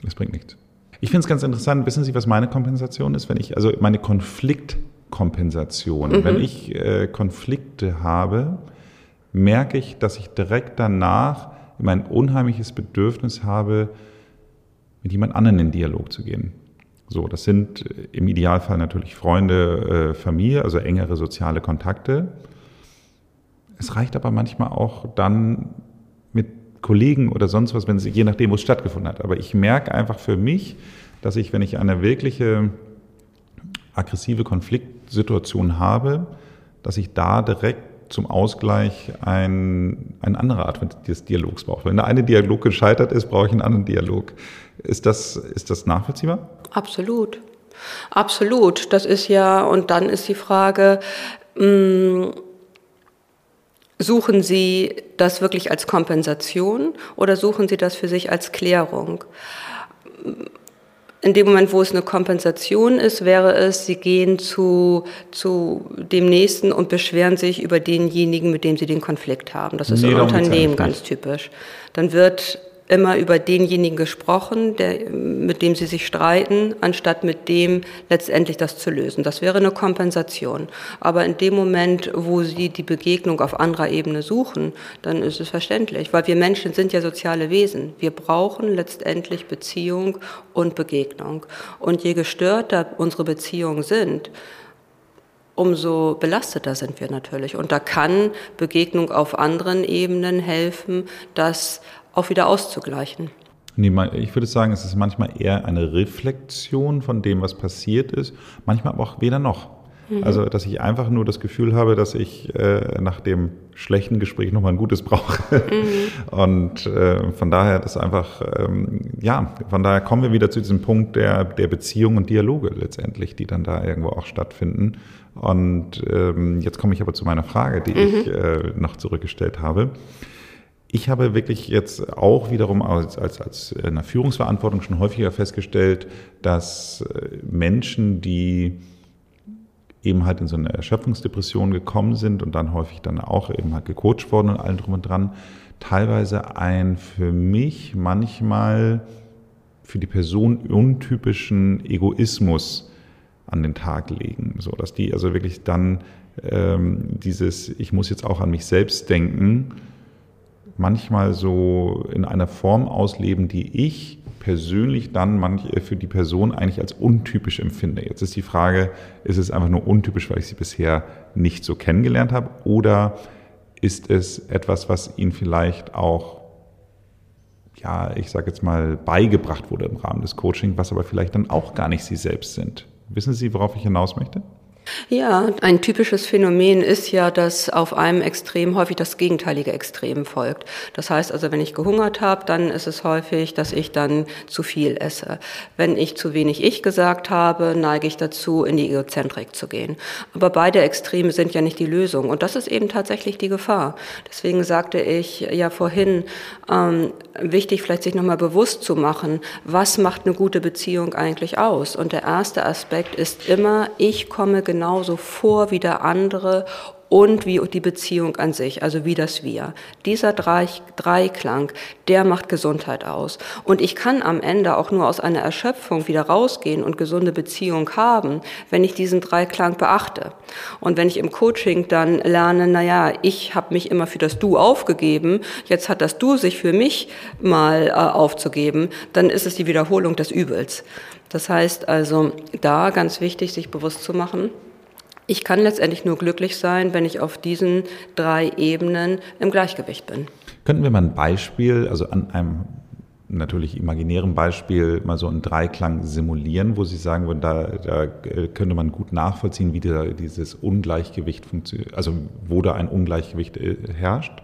Es bringt nichts. Ich finde es ganz interessant. Wissen Sie, was meine Kompensation ist, wenn ich, also meine Konfliktkompensation, mhm. wenn ich äh, Konflikte habe, merke ich, dass ich direkt danach mein unheimliches Bedürfnis habe, mit jemand anderen in Dialog zu gehen. So, das sind äh, im Idealfall natürlich Freunde, äh, Familie, also engere soziale Kontakte. Es reicht aber manchmal auch dann mit Kollegen oder sonst was, wenn sie, je nachdem, wo es stattgefunden hat. Aber ich merke einfach für mich, dass ich, wenn ich eine wirkliche aggressive Konfliktsituation habe, dass ich da direkt zum Ausgleich ein, eine andere Art des Dialogs brauche. Wenn der eine Dialog gescheitert ist, brauche ich einen anderen Dialog. Ist das, ist das nachvollziehbar? Absolut. Absolut. Das ist ja, und dann ist die Frage, mh, mm, suchen Sie das wirklich als Kompensation oder suchen Sie das für sich als Klärung? In dem Moment, wo es eine Kompensation ist, wäre es, Sie gehen zu, zu dem Nächsten und beschweren sich über denjenigen, mit dem Sie den Konflikt haben. Das ist nee, im Unternehmen ganz typisch. Dann wird immer über denjenigen gesprochen, der, mit dem sie sich streiten, anstatt mit dem letztendlich das zu lösen. Das wäre eine Kompensation. Aber in dem Moment, wo sie die Begegnung auf anderer Ebene suchen, dann ist es verständlich, weil wir Menschen sind ja soziale Wesen. Wir brauchen letztendlich Beziehung und Begegnung. Und je gestörter unsere Beziehungen sind, umso belasteter sind wir natürlich. Und da kann Begegnung auf anderen Ebenen helfen, dass auch wieder auszugleichen. Nee, ich würde sagen, es ist manchmal eher eine Reflexion von dem, was passiert ist, manchmal aber auch weder noch. Mhm. Also, dass ich einfach nur das Gefühl habe, dass ich äh, nach dem schlechten Gespräch nochmal ein gutes brauche. Mhm. Und äh, von daher, das einfach, ähm, ja, von daher kommen wir wieder zu diesem Punkt der, der Beziehung und Dialoge letztendlich, die dann da irgendwo auch stattfinden. Und ähm, jetzt komme ich aber zu meiner Frage, die mhm. ich äh, noch zurückgestellt habe. Ich habe wirklich jetzt auch wiederum als, als, als in der Führungsverantwortung schon häufiger festgestellt, dass äh, Menschen, die eben halt in so eine Erschöpfungsdepression gekommen sind und dann häufig dann auch eben halt gecoacht worden und allen drum und dran, teilweise ein für mich manchmal für die Person untypischen Egoismus an den Tag legen, so dass die also wirklich dann ähm, dieses ich muss jetzt auch an mich selbst denken manchmal so in einer Form ausleben, die ich persönlich dann äh, für die Person eigentlich als untypisch empfinde. Jetzt ist die Frage, ist es einfach nur untypisch, weil ich sie bisher nicht so kennengelernt habe oder ist es etwas, was Ihnen vielleicht auch, ja, ich sage jetzt mal, beigebracht wurde im Rahmen des Coaching, was aber vielleicht dann auch gar nicht Sie selbst sind? Wissen Sie, worauf ich hinaus möchte? Ja, ein typisches Phänomen ist ja, dass auf einem Extrem häufig das gegenteilige Extrem folgt. Das heißt also, wenn ich gehungert habe, dann ist es häufig, dass ich dann zu viel esse. Wenn ich zu wenig Ich gesagt habe, neige ich dazu, in die Egozentrik zu gehen. Aber beide Extreme sind ja nicht die Lösung. Und das ist eben tatsächlich die Gefahr. Deswegen sagte ich ja vorhin, ähm, wichtig vielleicht sich nochmal bewusst zu machen, was macht eine gute Beziehung eigentlich aus? Und der erste Aspekt ist immer, ich komme genau genauso vor wie der andere und wie die Beziehung an sich, also wie das Wir. Dieser Dreiklang, der macht Gesundheit aus. Und ich kann am Ende auch nur aus einer Erschöpfung wieder rausgehen und gesunde Beziehung haben, wenn ich diesen Dreiklang beachte. Und wenn ich im Coaching dann lerne, na ja, ich habe mich immer für das Du aufgegeben, jetzt hat das Du sich für mich mal äh, aufzugeben, dann ist es die Wiederholung des Übels. Das heißt also, da ganz wichtig, sich bewusst zu machen, ich kann letztendlich nur glücklich sein, wenn ich auf diesen drei Ebenen im Gleichgewicht bin. Könnten wir mal ein Beispiel, also an einem natürlich imaginären Beispiel mal so einen Dreiklang simulieren, wo Sie sagen würden, da, da könnte man gut nachvollziehen, wie da dieses Ungleichgewicht funktioniert, also wo da ein Ungleichgewicht äh, herrscht?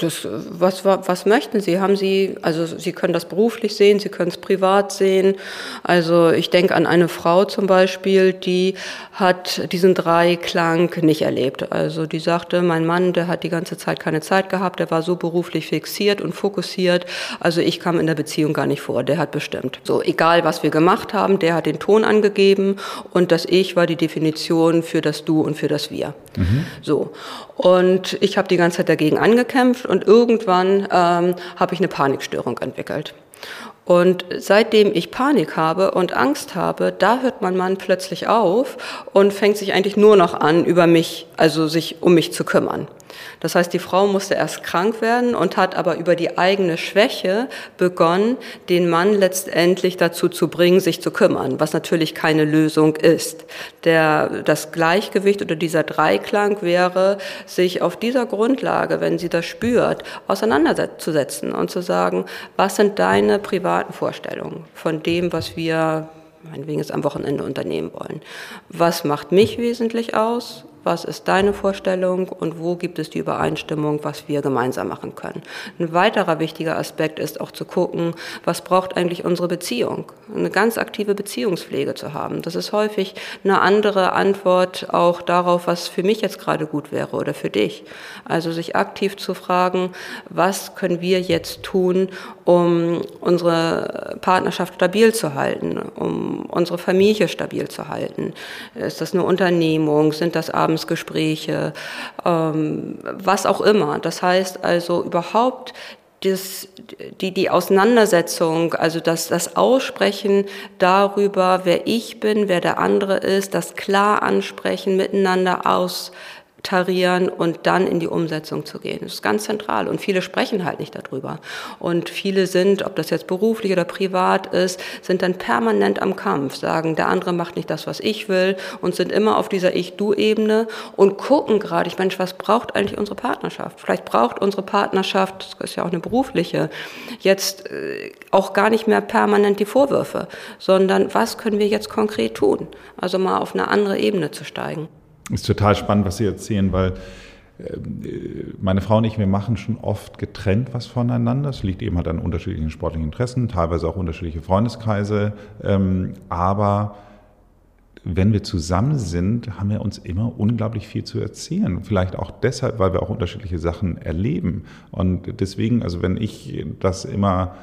Das, was, was möchten Sie? Haben Sie, also Sie können das beruflich sehen, Sie können es privat sehen. Also ich denke an eine Frau zum Beispiel, die hat diesen Dreiklang nicht erlebt. Also die sagte, mein Mann, der hat die ganze Zeit keine Zeit gehabt, der war so beruflich fixiert und fokussiert. Also ich kam in der Beziehung gar nicht vor, der hat bestimmt. So, egal was wir gemacht haben, der hat den Ton angegeben und das Ich war die Definition für das Du und für das Wir. Mhm. So. Und ich habe die ganze Zeit dagegen angekämpft und irgendwann ähm, habe ich eine Panikstörung entwickelt. Und seitdem ich Panik habe und Angst habe, da hört mein Mann plötzlich auf und fängt sich eigentlich nur noch an, über mich, also sich um mich zu kümmern. Das heißt, die Frau musste erst krank werden und hat aber über die eigene Schwäche begonnen, den Mann letztendlich dazu zu bringen, sich zu kümmern, was natürlich keine Lösung ist. Der, das Gleichgewicht oder dieser Dreiklang wäre, sich auf dieser Grundlage, wenn sie das spürt, auseinanderzusetzen und zu sagen, was sind deine privaten Vorstellungen von dem, was wir meinetwegen jetzt am Wochenende unternehmen wollen. Was macht mich wesentlich aus was ist deine Vorstellung und wo gibt es die Übereinstimmung, was wir gemeinsam machen können. Ein weiterer wichtiger Aspekt ist auch zu gucken, was braucht eigentlich unsere Beziehung. Eine ganz aktive Beziehungspflege zu haben. Das ist häufig eine andere Antwort auch darauf, was für mich jetzt gerade gut wäre oder für dich. Also sich aktiv zu fragen, was können wir jetzt tun, um unsere Partnerschaft stabil zu halten, um unsere Familie stabil zu halten. Ist das eine Unternehmung? Sind das Abend Abendgespräche, ähm, was auch immer. Das heißt also überhaupt das, die, die Auseinandersetzung, also das, das Aussprechen darüber, wer ich bin, wer der andere ist, das klar ansprechen, miteinander aus, tarieren und dann in die Umsetzung zu gehen. Das ist ganz zentral und viele sprechen halt nicht darüber. Und viele sind, ob das jetzt beruflich oder privat ist, sind dann permanent am Kampf, sagen, der andere macht nicht das, was ich will und sind immer auf dieser Ich-Du-Ebene und gucken gerade, ich Mensch, was braucht eigentlich unsere Partnerschaft? Vielleicht braucht unsere Partnerschaft, das ist ja auch eine berufliche, jetzt äh, auch gar nicht mehr permanent die Vorwürfe, sondern was können wir jetzt konkret tun? Also mal auf eine andere Ebene zu steigen. Ist total spannend, was Sie erzählen, weil äh, meine Frau und ich, wir machen schon oft getrennt was voneinander. Es liegt eben halt an unterschiedlichen sportlichen Interessen, teilweise auch unterschiedliche Freundeskreise. Ähm, aber wenn wir zusammen sind, haben wir uns immer unglaublich viel zu erzählen. Vielleicht auch deshalb, weil wir auch unterschiedliche Sachen erleben. Und deswegen, also wenn ich das immer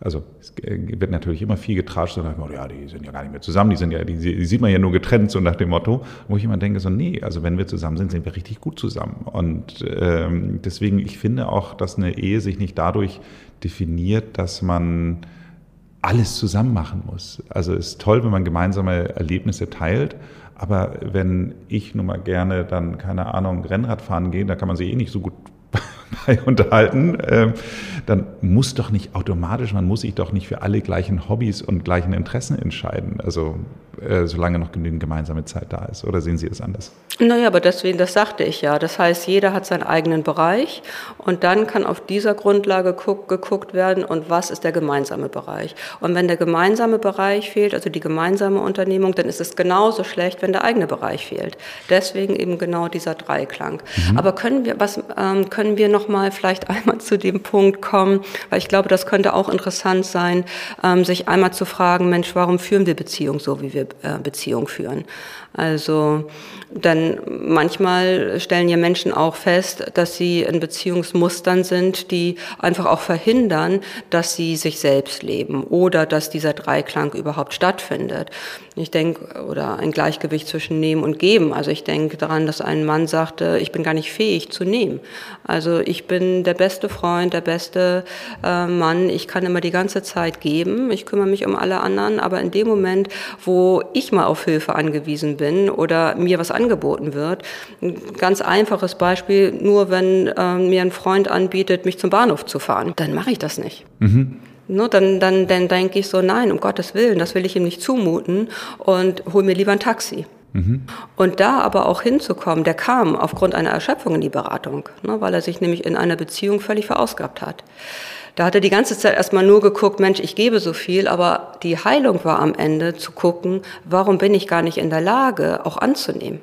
also es wird natürlich immer viel getratscht und dann, oh, ja, die sind ja gar nicht mehr zusammen, die sind ja, die, die, sieht man ja nur getrennt, so nach dem Motto, wo ich immer denke, so, nee, also wenn wir zusammen sind, sind wir richtig gut zusammen. Und ähm, deswegen, ich finde auch, dass eine Ehe sich nicht dadurch definiert, dass man alles zusammen machen muss. Also es ist toll, wenn man gemeinsame Erlebnisse teilt, aber wenn ich nun mal gerne dann, keine Ahnung, Rennrad fahren gehe, da kann man sich eh nicht so gut bei unterhalten, ähm, dann muss doch nicht automatisch, man muss sich doch nicht für alle gleichen Hobbys und gleichen Interessen entscheiden. Also äh, solange noch genügend gemeinsame Zeit da ist. Oder sehen Sie das anders? Naja, aber deswegen, das sagte ich ja. Das heißt, jeder hat seinen eigenen Bereich und dann kann auf dieser Grundlage guck, geguckt werden und was ist der gemeinsame Bereich. Und wenn der gemeinsame Bereich fehlt, also die gemeinsame Unternehmung, dann ist es genauso schlecht, wenn der eigene Bereich fehlt. Deswegen eben genau dieser Dreiklang. Mhm. Aber können wir, was ähm, können wir noch mal vielleicht einmal zu dem Punkt kommen, weil ich glaube, das könnte auch interessant sein, ähm, sich einmal zu fragen, Mensch, warum führen wir Beziehungen so, wie wir Beziehung führen. Also dann manchmal stellen ja Menschen auch fest, dass sie in Beziehungsmustern sind, die einfach auch verhindern, dass sie sich selbst leben oder dass dieser Dreiklang überhaupt stattfindet. Ich denke, oder ein Gleichgewicht zwischen Nehmen und Geben. Also ich denke daran, dass ein Mann sagte, ich bin gar nicht fähig zu nehmen. Also ich bin der beste Freund, der beste äh, Mann. Ich kann immer die ganze Zeit geben. Ich kümmere mich um alle anderen. Aber in dem Moment, wo ich mal auf Hilfe angewiesen bin oder mir was angeboten wird, ein ganz einfaches Beispiel, nur wenn äh, mir ein Freund anbietet, mich zum Bahnhof zu fahren, dann mache ich das nicht. Mhm. Ne, dann, dann, dann denke ich so, nein, um Gottes Willen, das will ich ihm nicht zumuten und hol mir lieber ein Taxi. Mhm. Und da aber auch hinzukommen, der kam aufgrund einer Erschöpfung in die Beratung, ne, weil er sich nämlich in einer Beziehung völlig verausgabt hat. Da hat er die ganze Zeit erstmal nur geguckt, Mensch, ich gebe so viel, aber die Heilung war am Ende zu gucken, warum bin ich gar nicht in der Lage, auch anzunehmen.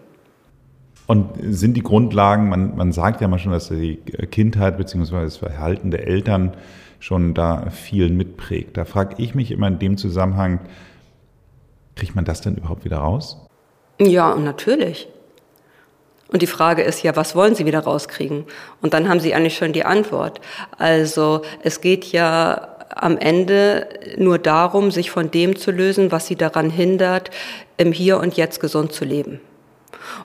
Und sind die Grundlagen, man, man sagt ja mal schon, dass die Kindheit bzw. das Verhalten der Eltern schon da viel mitprägt. Da frage ich mich immer in dem Zusammenhang, kriegt man das denn überhaupt wieder raus? Ja, natürlich. Und die Frage ist ja, was wollen Sie wieder rauskriegen? Und dann haben Sie eigentlich schon die Antwort. Also es geht ja am Ende nur darum, sich von dem zu lösen, was Sie daran hindert, im Hier und Jetzt gesund zu leben.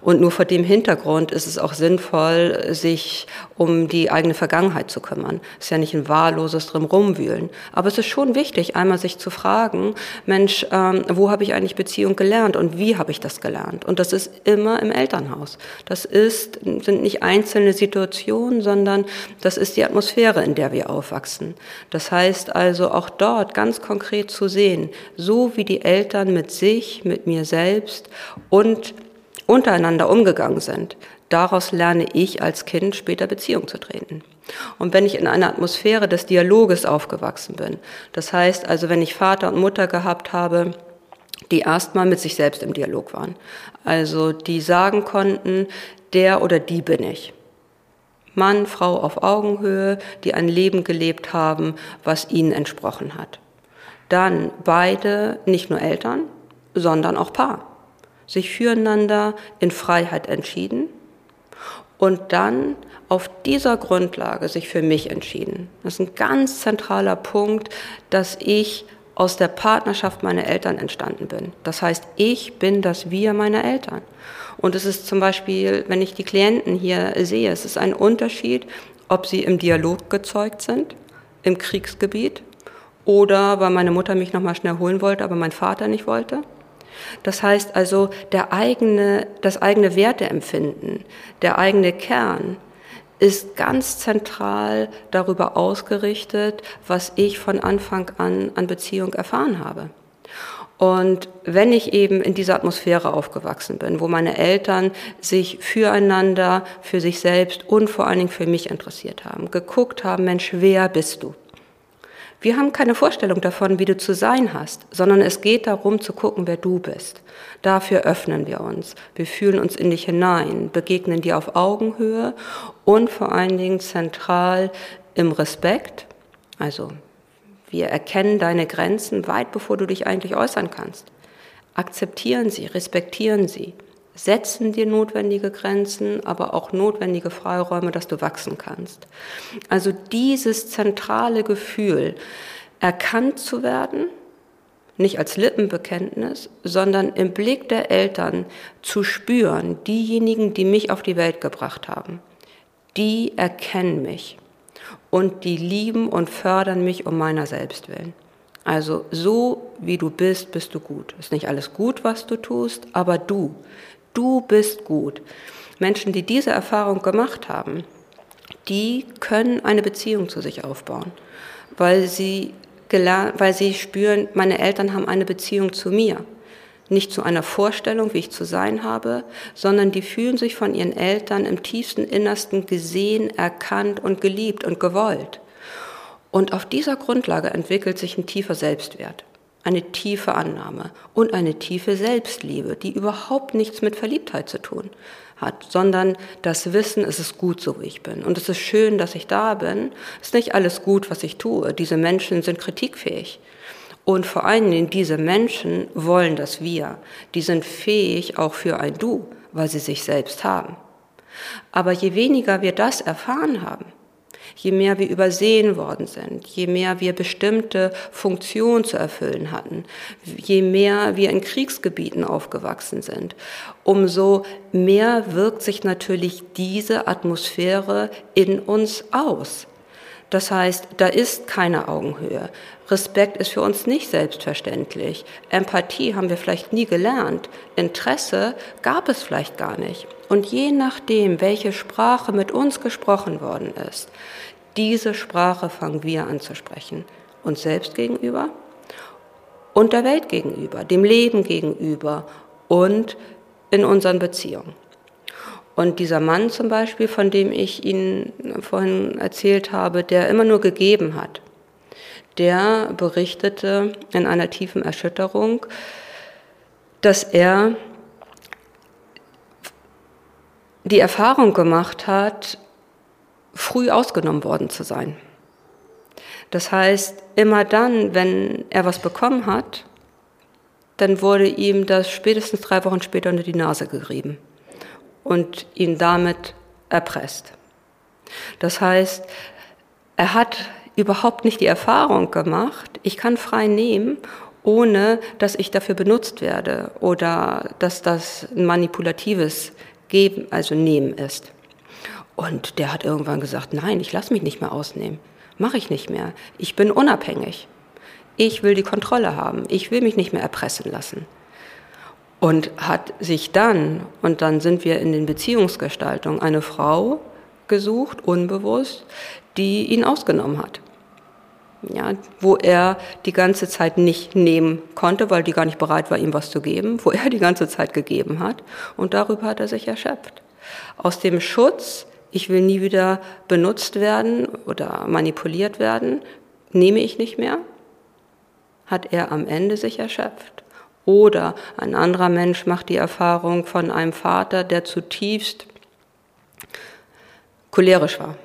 Und nur vor dem Hintergrund ist es auch sinnvoll, sich um die eigene Vergangenheit zu kümmern. Es ist ja nicht ein wahlloses drin rumwühlen. Aber es ist schon wichtig, einmal sich zu fragen, Mensch, ähm, wo habe ich eigentlich Beziehung gelernt und wie habe ich das gelernt? Und das ist immer im Elternhaus. Das ist, sind nicht einzelne Situationen, sondern das ist die Atmosphäre, in der wir aufwachsen. Das heißt also auch dort ganz konkret zu sehen, so wie die Eltern mit sich, mit mir selbst und untereinander umgegangen sind. Daraus lerne ich als Kind später Beziehung zu treten. Und wenn ich in einer Atmosphäre des Dialoges aufgewachsen bin, das heißt also, wenn ich Vater und Mutter gehabt habe, die erstmal mit sich selbst im Dialog waren, also die sagen konnten, der oder die bin ich. Mann, Frau auf Augenhöhe, die ein Leben gelebt haben, was ihnen entsprochen hat. Dann beide, nicht nur Eltern, sondern auch Paar sich füreinander in Freiheit entschieden und dann auf dieser Grundlage sich für mich entschieden. Das ist ein ganz zentraler Punkt, dass ich aus der Partnerschaft meiner Eltern entstanden bin. Das heißt, ich bin das Wir meiner Eltern. Und es ist zum Beispiel, wenn ich die Klienten hier sehe, es ist ein Unterschied, ob sie im Dialog gezeugt sind, im Kriegsgebiet, oder weil meine Mutter mich nochmal schnell holen wollte, aber mein Vater nicht wollte das heißt also, der eigene, das eigene Werteempfinden, der eigene Kern ist ganz zentral darüber ausgerichtet, was ich von Anfang an an Beziehung erfahren habe. Und wenn ich eben in dieser Atmosphäre aufgewachsen bin, wo meine Eltern sich füreinander, für sich selbst und vor allen Dingen für mich interessiert haben, geguckt haben, Mensch, wer bist du? Wir haben keine Vorstellung davon, wie du zu sein hast, sondern es geht darum zu gucken, wer du bist. Dafür öffnen wir uns. Wir fühlen uns in dich hinein, begegnen dir auf Augenhöhe und vor allen Dingen zentral im Respekt. Also wir erkennen deine Grenzen weit bevor du dich eigentlich äußern kannst. Akzeptieren sie, respektieren sie setzen dir notwendige Grenzen, aber auch notwendige Freiräume, dass du wachsen kannst. Also dieses zentrale Gefühl, erkannt zu werden, nicht als Lippenbekenntnis, sondern im Blick der Eltern zu spüren, diejenigen, die mich auf die Welt gebracht haben, die erkennen mich und die lieben und fördern mich um meiner selbst willen. Also so wie du bist, bist du gut. Ist nicht alles gut, was du tust, aber du, du bist gut. Menschen, die diese Erfahrung gemacht haben, die können eine Beziehung zu sich aufbauen, weil sie, gelernt, weil sie spüren, meine Eltern haben eine Beziehung zu mir. Nicht zu einer Vorstellung, wie ich zu sein habe, sondern die fühlen sich von ihren Eltern im tiefsten Innersten gesehen, erkannt und geliebt und gewollt. Und auf dieser Grundlage entwickelt sich ein tiefer Selbstwert eine tiefe Annahme und eine tiefe Selbstliebe, die überhaupt nichts mit Verliebtheit zu tun hat, sondern das Wissen, es ist gut, so wie ich bin. Und es ist schön, dass ich da bin. Es ist nicht alles gut, was ich tue. Diese Menschen sind kritikfähig. Und vor allen Dingen, diese Menschen wollen das Wir. Die sind fähig auch für ein Du, weil sie sich selbst haben. Aber je weniger wir das erfahren haben, je mehr wir übersehen worden sind, je mehr wir bestimmte Funktionen zu erfüllen hatten, je mehr wir in Kriegsgebieten aufgewachsen sind, umso mehr wirkt sich natürlich diese Atmosphäre in uns aus. Das heißt, da ist keine Augenhöhe. Respekt ist für uns nicht selbstverständlich. Empathie haben wir vielleicht nie gelernt. Interesse gab es vielleicht gar nicht. Und je nachdem, welche Sprache mit uns gesprochen worden ist, diese Sprache fangen wir an zu sprechen. Uns selbst gegenüber und der Welt gegenüber, dem Leben gegenüber und in unseren Beziehungen. Und dieser Mann zum Beispiel, von dem ich Ihnen vorhin erzählt habe, der immer nur gegeben hat, der berichtete in einer tiefen Erschütterung, dass er die Erfahrung gemacht hat, früh ausgenommen worden zu sein. Das heißt, immer dann, wenn er was bekommen hat, dann wurde ihm das spätestens drei Wochen später unter die Nase gerieben und ihn damit erpresst. Das heißt, er hat überhaupt nicht die Erfahrung gemacht, ich kann frei nehmen, ohne dass ich dafür benutzt werde oder dass das ein manipulatives Geben, also Nehmen ist. Und der hat irgendwann gesagt, nein, ich lasse mich nicht mehr ausnehmen. Mache ich nicht mehr. Ich bin unabhängig. Ich will die Kontrolle haben. Ich will mich nicht mehr erpressen lassen. Und hat sich dann, und dann sind wir in den Beziehungsgestaltungen, eine Frau gesucht, unbewusst, die ihn ausgenommen hat. Ja, wo er die ganze Zeit nicht nehmen konnte, weil die gar nicht bereit war, ihm was zu geben, wo er die ganze Zeit gegeben hat. Und darüber hat er sich erschöpft. Aus dem Schutz, ich will nie wieder benutzt werden oder manipuliert werden, nehme ich nicht mehr, hat er am Ende sich erschöpft. Oder ein anderer Mensch macht die Erfahrung von einem Vater, der zutiefst cholerisch war.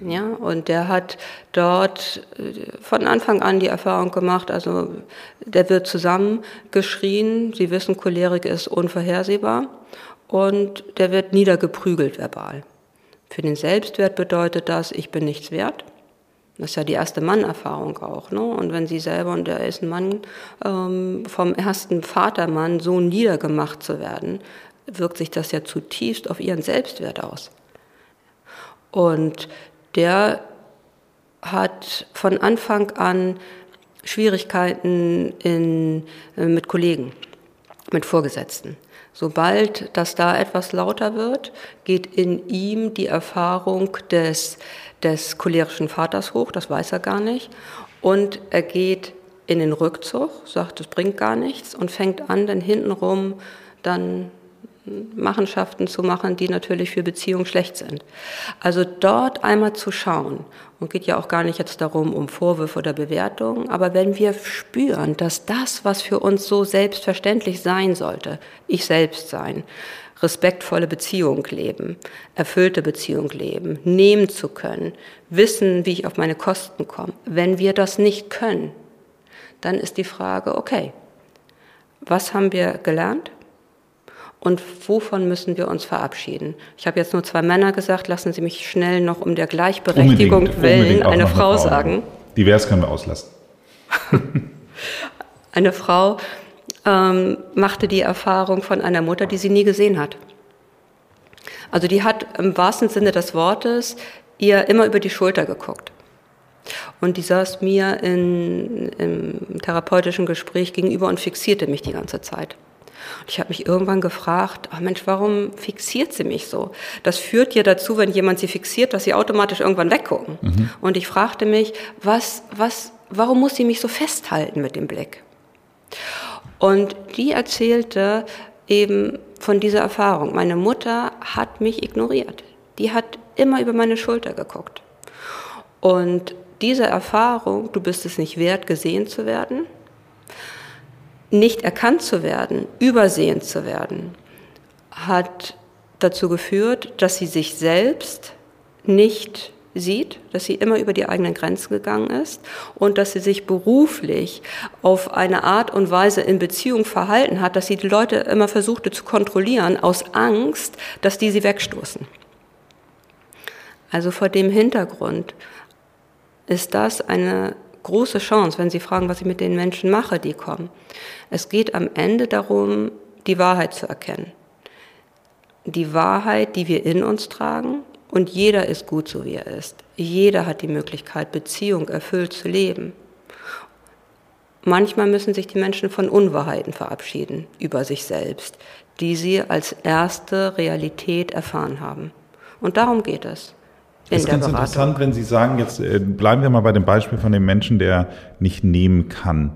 Ja, und der hat dort äh, von Anfang an die Erfahrung gemacht, also der wird zusammengeschrien, Sie wissen, Cholerik ist unvorhersehbar und der wird niedergeprügelt verbal. Für den Selbstwert bedeutet das, ich bin nichts wert. Das ist ja die erste Mannerfahrung auch. Ne? Und wenn sie selber, und der ist ein Mann, ähm, vom ersten Vatermann so niedergemacht zu werden, wirkt sich das ja zutiefst auf ihren Selbstwert aus. Und der hat von Anfang an Schwierigkeiten in, äh, mit Kollegen, mit Vorgesetzten. Sobald das da etwas lauter wird, geht in ihm die Erfahrung des, des cholerischen Vaters hoch, das weiß er gar nicht. Und er geht in den Rückzug, sagt, es bringt gar nichts und fängt an, dann hintenrum dann Machenschaften zu machen, die natürlich für Beziehungen schlecht sind. Also dort einmal zu schauen, und geht ja auch gar nicht jetzt darum, um Vorwürfe oder Bewertungen, aber wenn wir spüren, dass das, was für uns so selbstverständlich sein sollte, ich selbst sein, respektvolle Beziehung leben, erfüllte Beziehung leben, nehmen zu können, wissen, wie ich auf meine Kosten komme, wenn wir das nicht können, dann ist die Frage, okay, was haben wir gelernt? Und wovon müssen wir uns verabschieden? Ich habe jetzt nur zwei Männer gesagt, lassen Sie mich schnell noch um der Gleichberechtigung unbedingt, willen unbedingt eine Frau, eine Frau sagen. Divers können wir auslassen. eine Frau ähm, machte die Erfahrung von einer Mutter, die sie nie gesehen hat. Also die hat im wahrsten Sinne des Wortes ihr immer über die Schulter geguckt. Und die saß mir in, im therapeutischen Gespräch gegenüber und fixierte mich die ganze Zeit. Und ich habe mich irgendwann gefragt, ach Mensch, warum fixiert sie mich so? Das führt ja dazu, wenn jemand sie fixiert, dass sie automatisch irgendwann weggucken. Mhm. Und ich fragte mich, was, was, warum muss sie mich so festhalten mit dem Blick? Und die erzählte eben von dieser Erfahrung. Meine Mutter hat mich ignoriert. Die hat immer über meine Schulter geguckt. Und diese Erfahrung, du bist es nicht wert, gesehen zu werden, nicht erkannt zu werden, übersehen zu werden, hat dazu geführt, dass sie sich selbst nicht sieht, dass sie immer über die eigenen Grenzen gegangen ist und dass sie sich beruflich auf eine Art und Weise in Beziehung verhalten hat, dass sie die Leute immer versuchte zu kontrollieren aus Angst, dass die sie wegstoßen. Also vor dem Hintergrund ist das eine große Chance, wenn Sie fragen, was ich mit den Menschen mache, die kommen. Es geht am Ende darum, die Wahrheit zu erkennen. Die Wahrheit, die wir in uns tragen. Und jeder ist gut, so wie er ist. Jeder hat die Möglichkeit, Beziehung erfüllt zu leben. Manchmal müssen sich die Menschen von Unwahrheiten verabschieden über sich selbst, die sie als erste Realität erfahren haben. Und darum geht es. Das ist ganz Beratung. interessant, wenn Sie sagen, jetzt äh, bleiben wir mal bei dem Beispiel von dem Menschen, der nicht nehmen kann.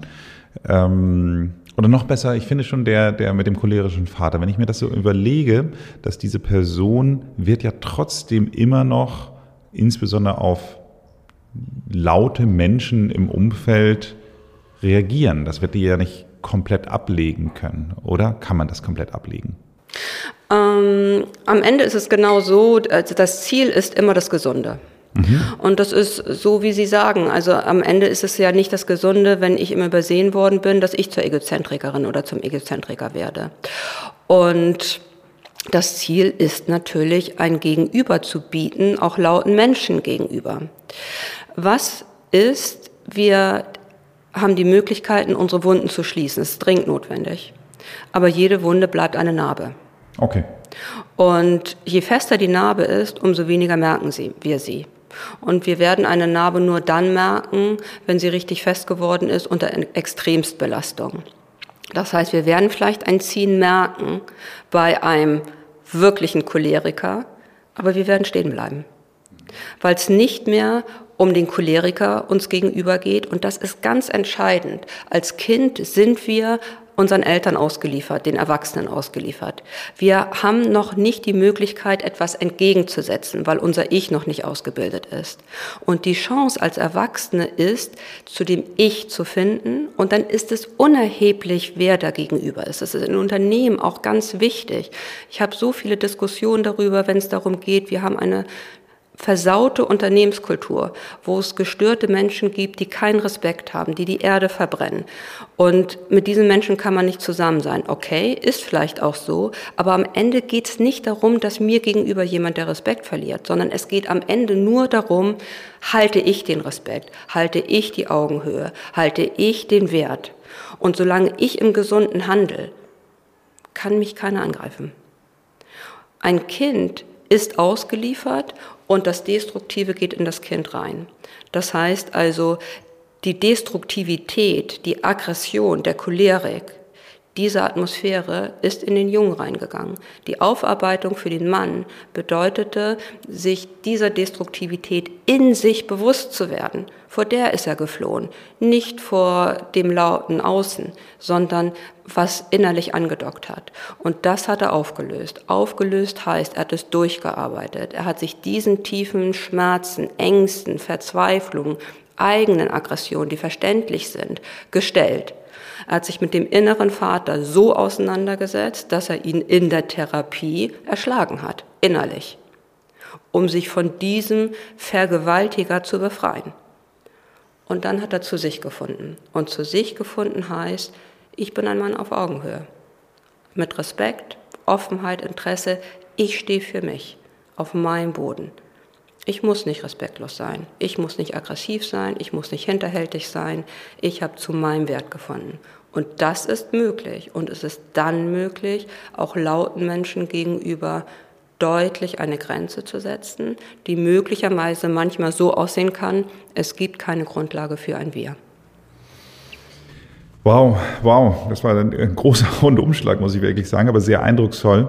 Ähm, oder noch besser, ich finde schon der, der mit dem cholerischen Vater. Wenn ich mir das so überlege, dass diese Person wird ja trotzdem immer noch, insbesondere auf laute Menschen im Umfeld reagieren. Das wird die ja nicht komplett ablegen können, oder? Kann man das komplett ablegen? Ähm, am Ende ist es genau so, also das Ziel ist immer das Gesunde. Mhm. Und das ist so, wie Sie sagen. Also am Ende ist es ja nicht das Gesunde, wenn ich immer übersehen worden bin, dass ich zur Egozentrikerin oder zum Egozentriker werde. Und das Ziel ist natürlich, ein Gegenüber zu bieten, auch lauten Menschen gegenüber. Was ist, wir haben die Möglichkeiten, unsere Wunden zu schließen. Es ist dringend notwendig. Aber jede Wunde bleibt eine Narbe. Okay. Und je fester die Narbe ist, umso weniger merken sie, wir sie. Und wir werden eine Narbe nur dann merken, wenn sie richtig fest geworden ist unter Extremstbelastung. Das heißt, wir werden vielleicht ein Ziehen merken bei einem wirklichen Choleriker, aber wir werden stehen bleiben. Weil es nicht mehr um den Choleriker uns gegenüber geht. Und das ist ganz entscheidend. Als Kind sind wir unseren Eltern ausgeliefert, den Erwachsenen ausgeliefert. Wir haben noch nicht die Möglichkeit, etwas entgegenzusetzen, weil unser Ich noch nicht ausgebildet ist. Und die Chance als Erwachsene ist, zu dem Ich zu finden. Und dann ist es unerheblich, wer da gegenüber ist. Das ist in Unternehmen auch ganz wichtig. Ich habe so viele Diskussionen darüber, wenn es darum geht, wir haben eine versaute Unternehmenskultur, wo es gestörte Menschen gibt, die keinen Respekt haben, die die Erde verbrennen. Und mit diesen Menschen kann man nicht zusammen sein. Okay, ist vielleicht auch so, aber am Ende geht es nicht darum, dass mir gegenüber jemand der Respekt verliert, sondern es geht am Ende nur darum, halte ich den Respekt, halte ich die Augenhöhe, halte ich den Wert. Und solange ich im gesunden Handel, kann mich keiner angreifen. Ein Kind ist ausgeliefert und das Destruktive geht in das Kind rein. Das heißt also, die Destruktivität, die Aggression, der Cholerik, diese Atmosphäre ist in den Jungen reingegangen. Die Aufarbeitung für den Mann bedeutete, sich dieser Destruktivität in sich bewusst zu werden. Vor der ist er geflohen. Nicht vor dem lauten Außen, sondern was innerlich angedockt hat. Und das hat er aufgelöst. Aufgelöst heißt, er hat es durchgearbeitet. Er hat sich diesen tiefen Schmerzen, Ängsten, Verzweiflungen, eigenen Aggressionen, die verständlich sind, gestellt. Er hat sich mit dem inneren Vater so auseinandergesetzt, dass er ihn in der Therapie erschlagen hat, innerlich, um sich von diesem Vergewaltiger zu befreien. Und dann hat er zu sich gefunden. Und zu sich gefunden heißt, ich bin ein Mann auf Augenhöhe. Mit Respekt, Offenheit, Interesse, ich stehe für mich auf meinem Boden. Ich muss nicht respektlos sein, ich muss nicht aggressiv sein, ich muss nicht hinterhältig sein, ich habe zu meinem Wert gefunden. Und das ist möglich. Und es ist dann möglich, auch lauten Menschen gegenüber deutlich eine Grenze zu setzen, die möglicherweise manchmal so aussehen kann, es gibt keine Grundlage für ein Wir. Wow, wow, das war ein großer Rundumschlag, muss ich wirklich sagen, aber sehr eindrucksvoll.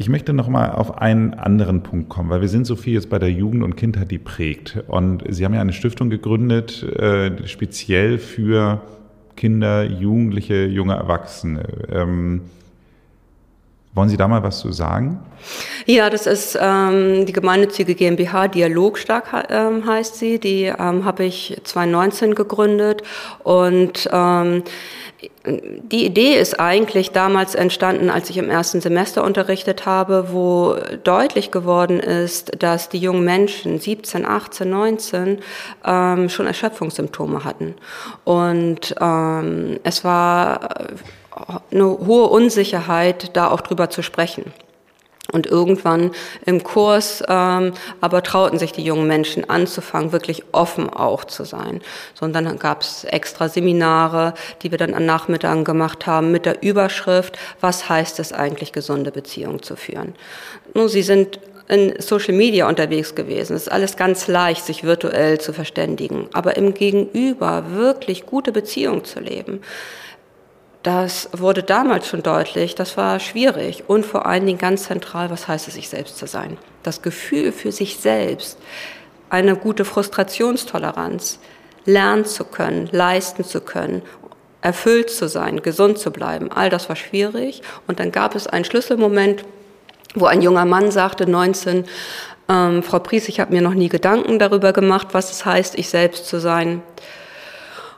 Ich möchte noch mal auf einen anderen Punkt kommen, weil wir sind so viel jetzt bei der Jugend und Kindheit, die prägt. Und Sie haben ja eine Stiftung gegründet, äh, speziell für Kinder, Jugendliche, junge Erwachsene. Ähm, wollen Sie da mal was zu sagen? Ja, das ist ähm, die gemeinnützige GmbH Dialogstark ähm, heißt sie. Die ähm, habe ich 2019 gegründet und ähm, die Idee ist eigentlich damals entstanden, als ich im ersten Semester unterrichtet habe, wo deutlich geworden ist, dass die jungen Menschen 17, 18, 19 ähm, schon Erschöpfungssymptome hatten. Und ähm, es war eine hohe Unsicherheit, da auch drüber zu sprechen. Und irgendwann im Kurs ähm, aber trauten sich die jungen Menschen anzufangen, wirklich offen auch zu sein. So, und dann gab es extra Seminare, die wir dann an Nachmittagen gemacht haben mit der Überschrift, was heißt es eigentlich, gesunde Beziehungen zu führen. Nun, sie sind in Social Media unterwegs gewesen. Es ist alles ganz leicht, sich virtuell zu verständigen. Aber im Gegenüber wirklich gute Beziehungen zu leben, das wurde damals schon deutlich, das war schwierig und vor allen Dingen ganz zentral, was heißt es, sich selbst zu sein. Das Gefühl für sich selbst, eine gute Frustrationstoleranz, lernen zu können, leisten zu können, erfüllt zu sein, gesund zu bleiben, all das war schwierig. Und dann gab es einen Schlüsselmoment, wo ein junger Mann sagte, 19, ähm, Frau Pries, ich habe mir noch nie Gedanken darüber gemacht, was es heißt, ich selbst zu sein.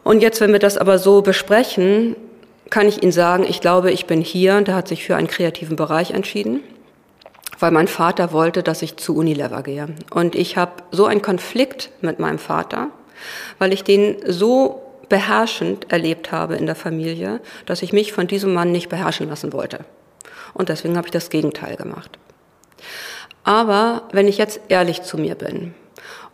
Und jetzt, wenn wir das aber so besprechen, kann ich Ihnen sagen, ich glaube, ich bin hier und der hat sich für einen kreativen Bereich entschieden, weil mein Vater wollte, dass ich zu Unilever gehe. Und ich habe so einen Konflikt mit meinem Vater, weil ich den so beherrschend erlebt habe in der Familie, dass ich mich von diesem Mann nicht beherrschen lassen wollte. Und deswegen habe ich das Gegenteil gemacht. Aber wenn ich jetzt ehrlich zu mir bin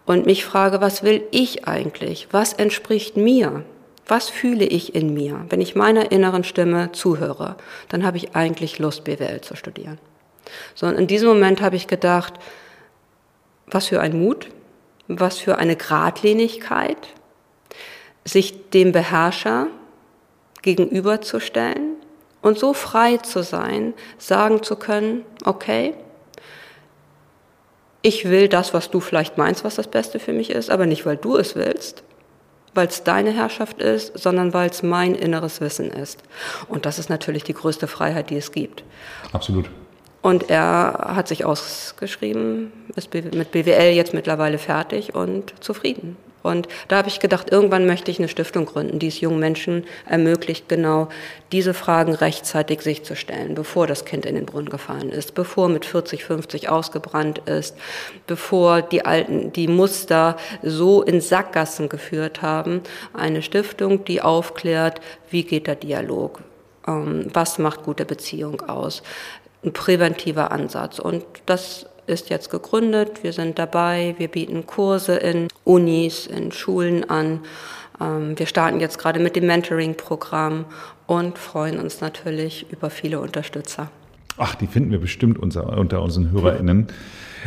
und mich frage, was will ich eigentlich? Was entspricht mir? Was fühle ich in mir? Wenn ich meiner inneren Stimme zuhöre, dann habe ich eigentlich Lust, BWL zu studieren. So, in diesem Moment habe ich gedacht, was für ein Mut, was für eine Gradlinigkeit, sich dem Beherrscher gegenüberzustellen und so frei zu sein, sagen zu können, okay, ich will das, was du vielleicht meinst, was das Beste für mich ist, aber nicht, weil du es willst, weil es deine Herrschaft ist, sondern weil es mein inneres Wissen ist. Und das ist natürlich die größte Freiheit, die es gibt. Absolut. Und er hat sich ausgeschrieben, ist mit BWL jetzt mittlerweile fertig und zufrieden. Und da habe ich gedacht, irgendwann möchte ich eine Stiftung gründen, die es jungen Menschen ermöglicht, genau diese Fragen rechtzeitig sich zu stellen, bevor das Kind in den Brunnen gefallen ist, bevor mit 40, 50 ausgebrannt ist, bevor die alten, die Muster so in Sackgassen geführt haben. Eine Stiftung, die aufklärt, wie geht der Dialog, ähm, was macht gute Beziehung aus, ein präventiver Ansatz. Und das ist jetzt gegründet. Wir sind dabei. Wir bieten Kurse in Unis, in Schulen an. Ähm, wir starten jetzt gerade mit dem Mentoring-Programm und freuen uns natürlich über viele Unterstützer. Ach, die finden wir bestimmt unter, unter unseren HörerInnen.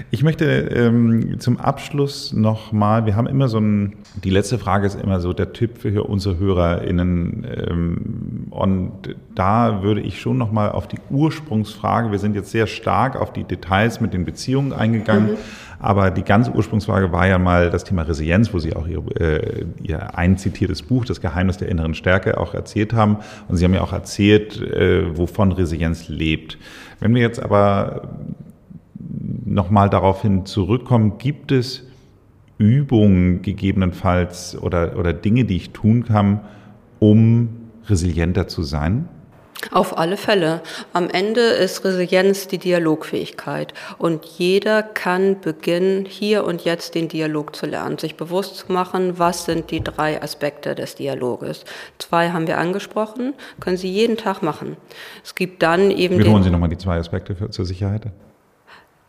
Ich möchte ähm, zum Abschluss nochmal, wir haben immer so ein, die letzte Frage ist immer so der Tipp für unsere HörerInnen. Ähm, und da würde ich schon nochmal auf die Ursprungsfrage, wir sind jetzt sehr stark auf die Details mit den Beziehungen eingegangen, mhm. aber die ganze Ursprungsfrage war ja mal das Thema Resilienz, wo Sie auch Ihr, äh, Ihr ein zitiertes Buch, Das Geheimnis der inneren Stärke, auch erzählt haben. Und Sie haben ja auch erzählt, äh, wovon Resilienz lebt. Wenn wir jetzt aber nochmal daraufhin zurückkommen, gibt es Übungen gegebenenfalls oder, oder Dinge, die ich tun kann, um resilienter zu sein? Auf alle Fälle. Am Ende ist Resilienz die Dialogfähigkeit. Und jeder kann beginnen, hier und jetzt den Dialog zu lernen, sich bewusst zu machen, was sind die drei Aspekte des Dialoges. Zwei haben wir angesprochen, können Sie jeden Tag machen. Es gibt dann eben. Wiederholen Sie nochmal die zwei Aspekte für, zur Sicherheit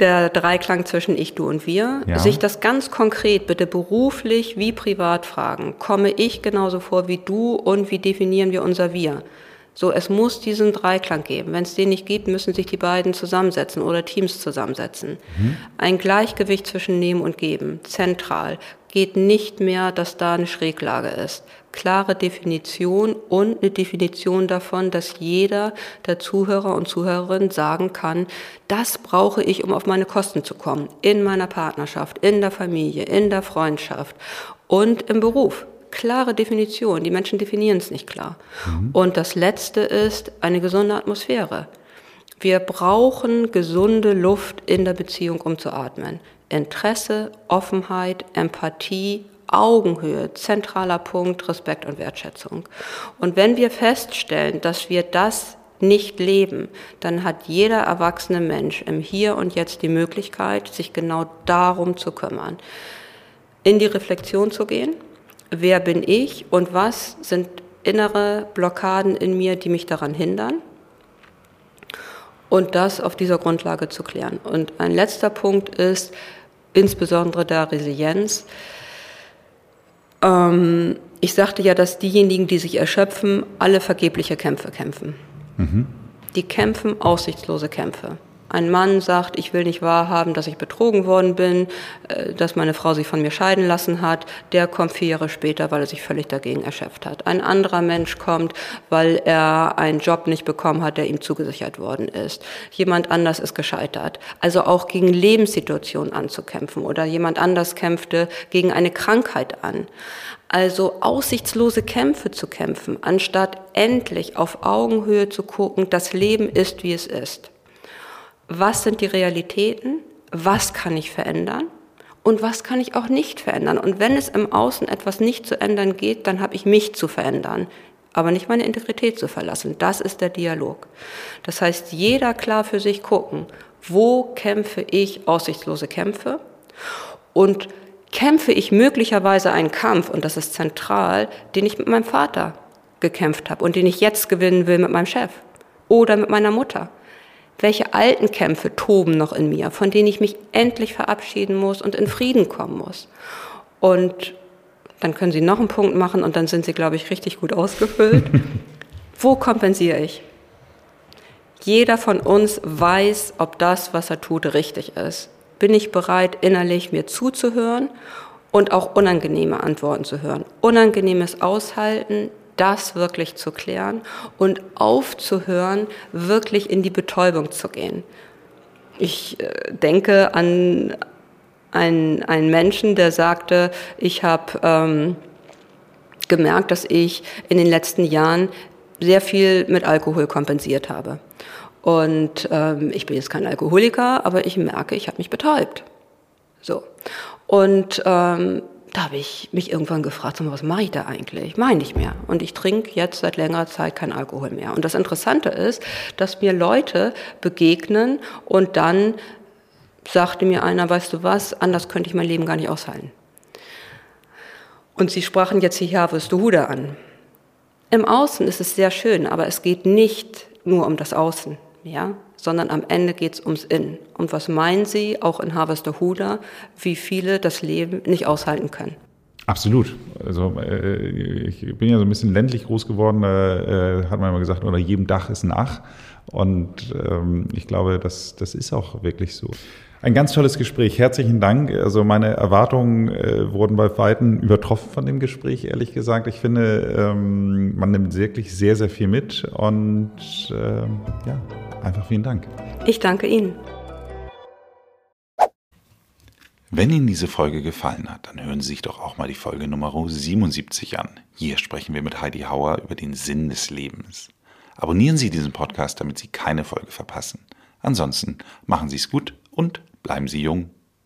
der Dreiklang zwischen ich, du und wir, ja. sich das ganz konkret, bitte beruflich wie privat fragen. Komme ich genauso vor wie du und wie definieren wir unser Wir? So, es muss diesen Dreiklang geben. Wenn es den nicht gibt, müssen sich die beiden zusammensetzen oder Teams zusammensetzen. Mhm. Ein Gleichgewicht zwischen Nehmen und Geben, zentral. Geht nicht mehr, dass da eine Schräglage ist klare Definition und eine Definition davon, dass jeder der Zuhörer und Zuhörerin sagen kann, das brauche ich, um auf meine Kosten zu kommen, in meiner Partnerschaft, in der Familie, in der Freundschaft und im Beruf. Klare Definition. Die Menschen definieren es nicht klar. Mhm. Und das Letzte ist eine gesunde Atmosphäre. Wir brauchen gesunde Luft in der Beziehung, um zu atmen. Interesse, Offenheit, Empathie, Augenhöhe, zentraler Punkt, Respekt und Wertschätzung. Und wenn wir feststellen, dass wir das nicht leben, dann hat jeder erwachsene Mensch im Hier und Jetzt die Möglichkeit, sich genau darum zu kümmern. In die Reflexion zu gehen, wer bin ich und was sind innere Blockaden in mir, die mich daran hindern. Und das auf dieser Grundlage zu klären. Und ein letzter Punkt ist insbesondere der Resilienz. Ähm, ich sagte ja, dass diejenigen, die sich erschöpfen, alle vergebliche Kämpfe kämpfen. Mhm. Die kämpfen aussichtslose Kämpfe. Ein Mann sagt, ich will nicht wahrhaben, dass ich betrogen worden bin, äh, dass meine Frau sich von mir scheiden lassen hat. Der kommt vier Jahre später, weil er sich völlig dagegen erschöpft hat. Ein anderer Mensch kommt, weil er einen Job nicht bekommen hat, der ihm zugesichert worden ist. Jemand anders ist gescheitert. Also auch gegen Lebenssituationen anzukämpfen oder jemand anders kämpfte gegen eine Krankheit an. Also aussichtslose Kämpfe zu kämpfen, anstatt endlich auf Augenhöhe zu gucken, das Leben ist, wie es ist was sind die Realitäten, was kann ich verändern und was kann ich auch nicht verändern. Und wenn es im Außen etwas nicht zu ändern geht, dann habe ich mich zu verändern. aber nicht meine Integrität zu verlassen. Das ist der Dialog. Das heißt, jeder klar für sich gucken, wo kämpfe ich aussichtslose Kämpfe und kämpfe ich möglicherweise einen Kampf, und das ist zentral, den ich mit meinem Vater gekämpft habe und den ich jetzt gewinnen will mit meinem Chef oder mit meiner Mutter. Welche alten Kämpfe toben noch in mir, von denen ich mich endlich verabschieden muss und in Frieden kommen muss? Und dann können Sie noch einen Punkt machen und dann sind Sie, glaube ich, richtig gut ausgefüllt. Wo kompensiere ich? Jeder von uns weiß, ob das, was er tut, richtig ist. Bin ich bereit, innerlich mir zuzuhören und auch unangenehme Antworten zu hören? Unangenehmes Aushalten, das wirklich zu klären und aufzuhören, wirklich in die Betäubung zu gehen. Ich äh, denke an ein, ein Menschen, der sagte, ich habe ähm, gemerkt, dass ich in den letzten Jahren sehr viel mit Alkohol kompensiert habe. Und ähm, ich bin jetzt kein Alkoholiker, aber ich merke, ich habe mich betäubt. So. Und ähm, da habe ich mich irgendwann gefragt, was mache ich da eigentlich? Mache ich nicht mehr. Und ich trinke jetzt seit längerer Zeit keinen Alkohol mehr. Und das Interessante ist, dass mir Leute begegnen und dann sagte mir einer, weißt du was, anders könnte ich mein Leben gar nicht aushalten. Und sie sprachen jetzt hier Hude an. Im Außen ist es sehr schön, aber es geht nicht nur um das Außen, ja, sondern am Ende geht es ums Innen. Und was meinen Sie, auch in Huda, wie viele das Leben nicht aushalten können? Absolut. Also äh, ich bin ja so ein bisschen ländlich groß geworden, äh, hat man immer gesagt, unter jedem Dach ist ein Ach. Und ähm, ich glaube, das, das ist auch wirklich so. Ein ganz tolles Gespräch. Herzlichen Dank. Also meine Erwartungen äh, wurden bei Weitem übertroffen von dem Gespräch, ehrlich gesagt. Ich finde, ähm, man nimmt wirklich sehr, sehr viel mit. Und äh, ja, einfach vielen Dank. Ich danke Ihnen. Wenn Ihnen diese Folge gefallen hat, dann hören Sie sich doch auch mal die Folge Nummer 77 an. Hier sprechen wir mit Heidi Hauer über den Sinn des Lebens. Abonnieren Sie diesen Podcast, damit Sie keine Folge verpassen. Ansonsten machen Sie es gut und Bleiben Sie jung.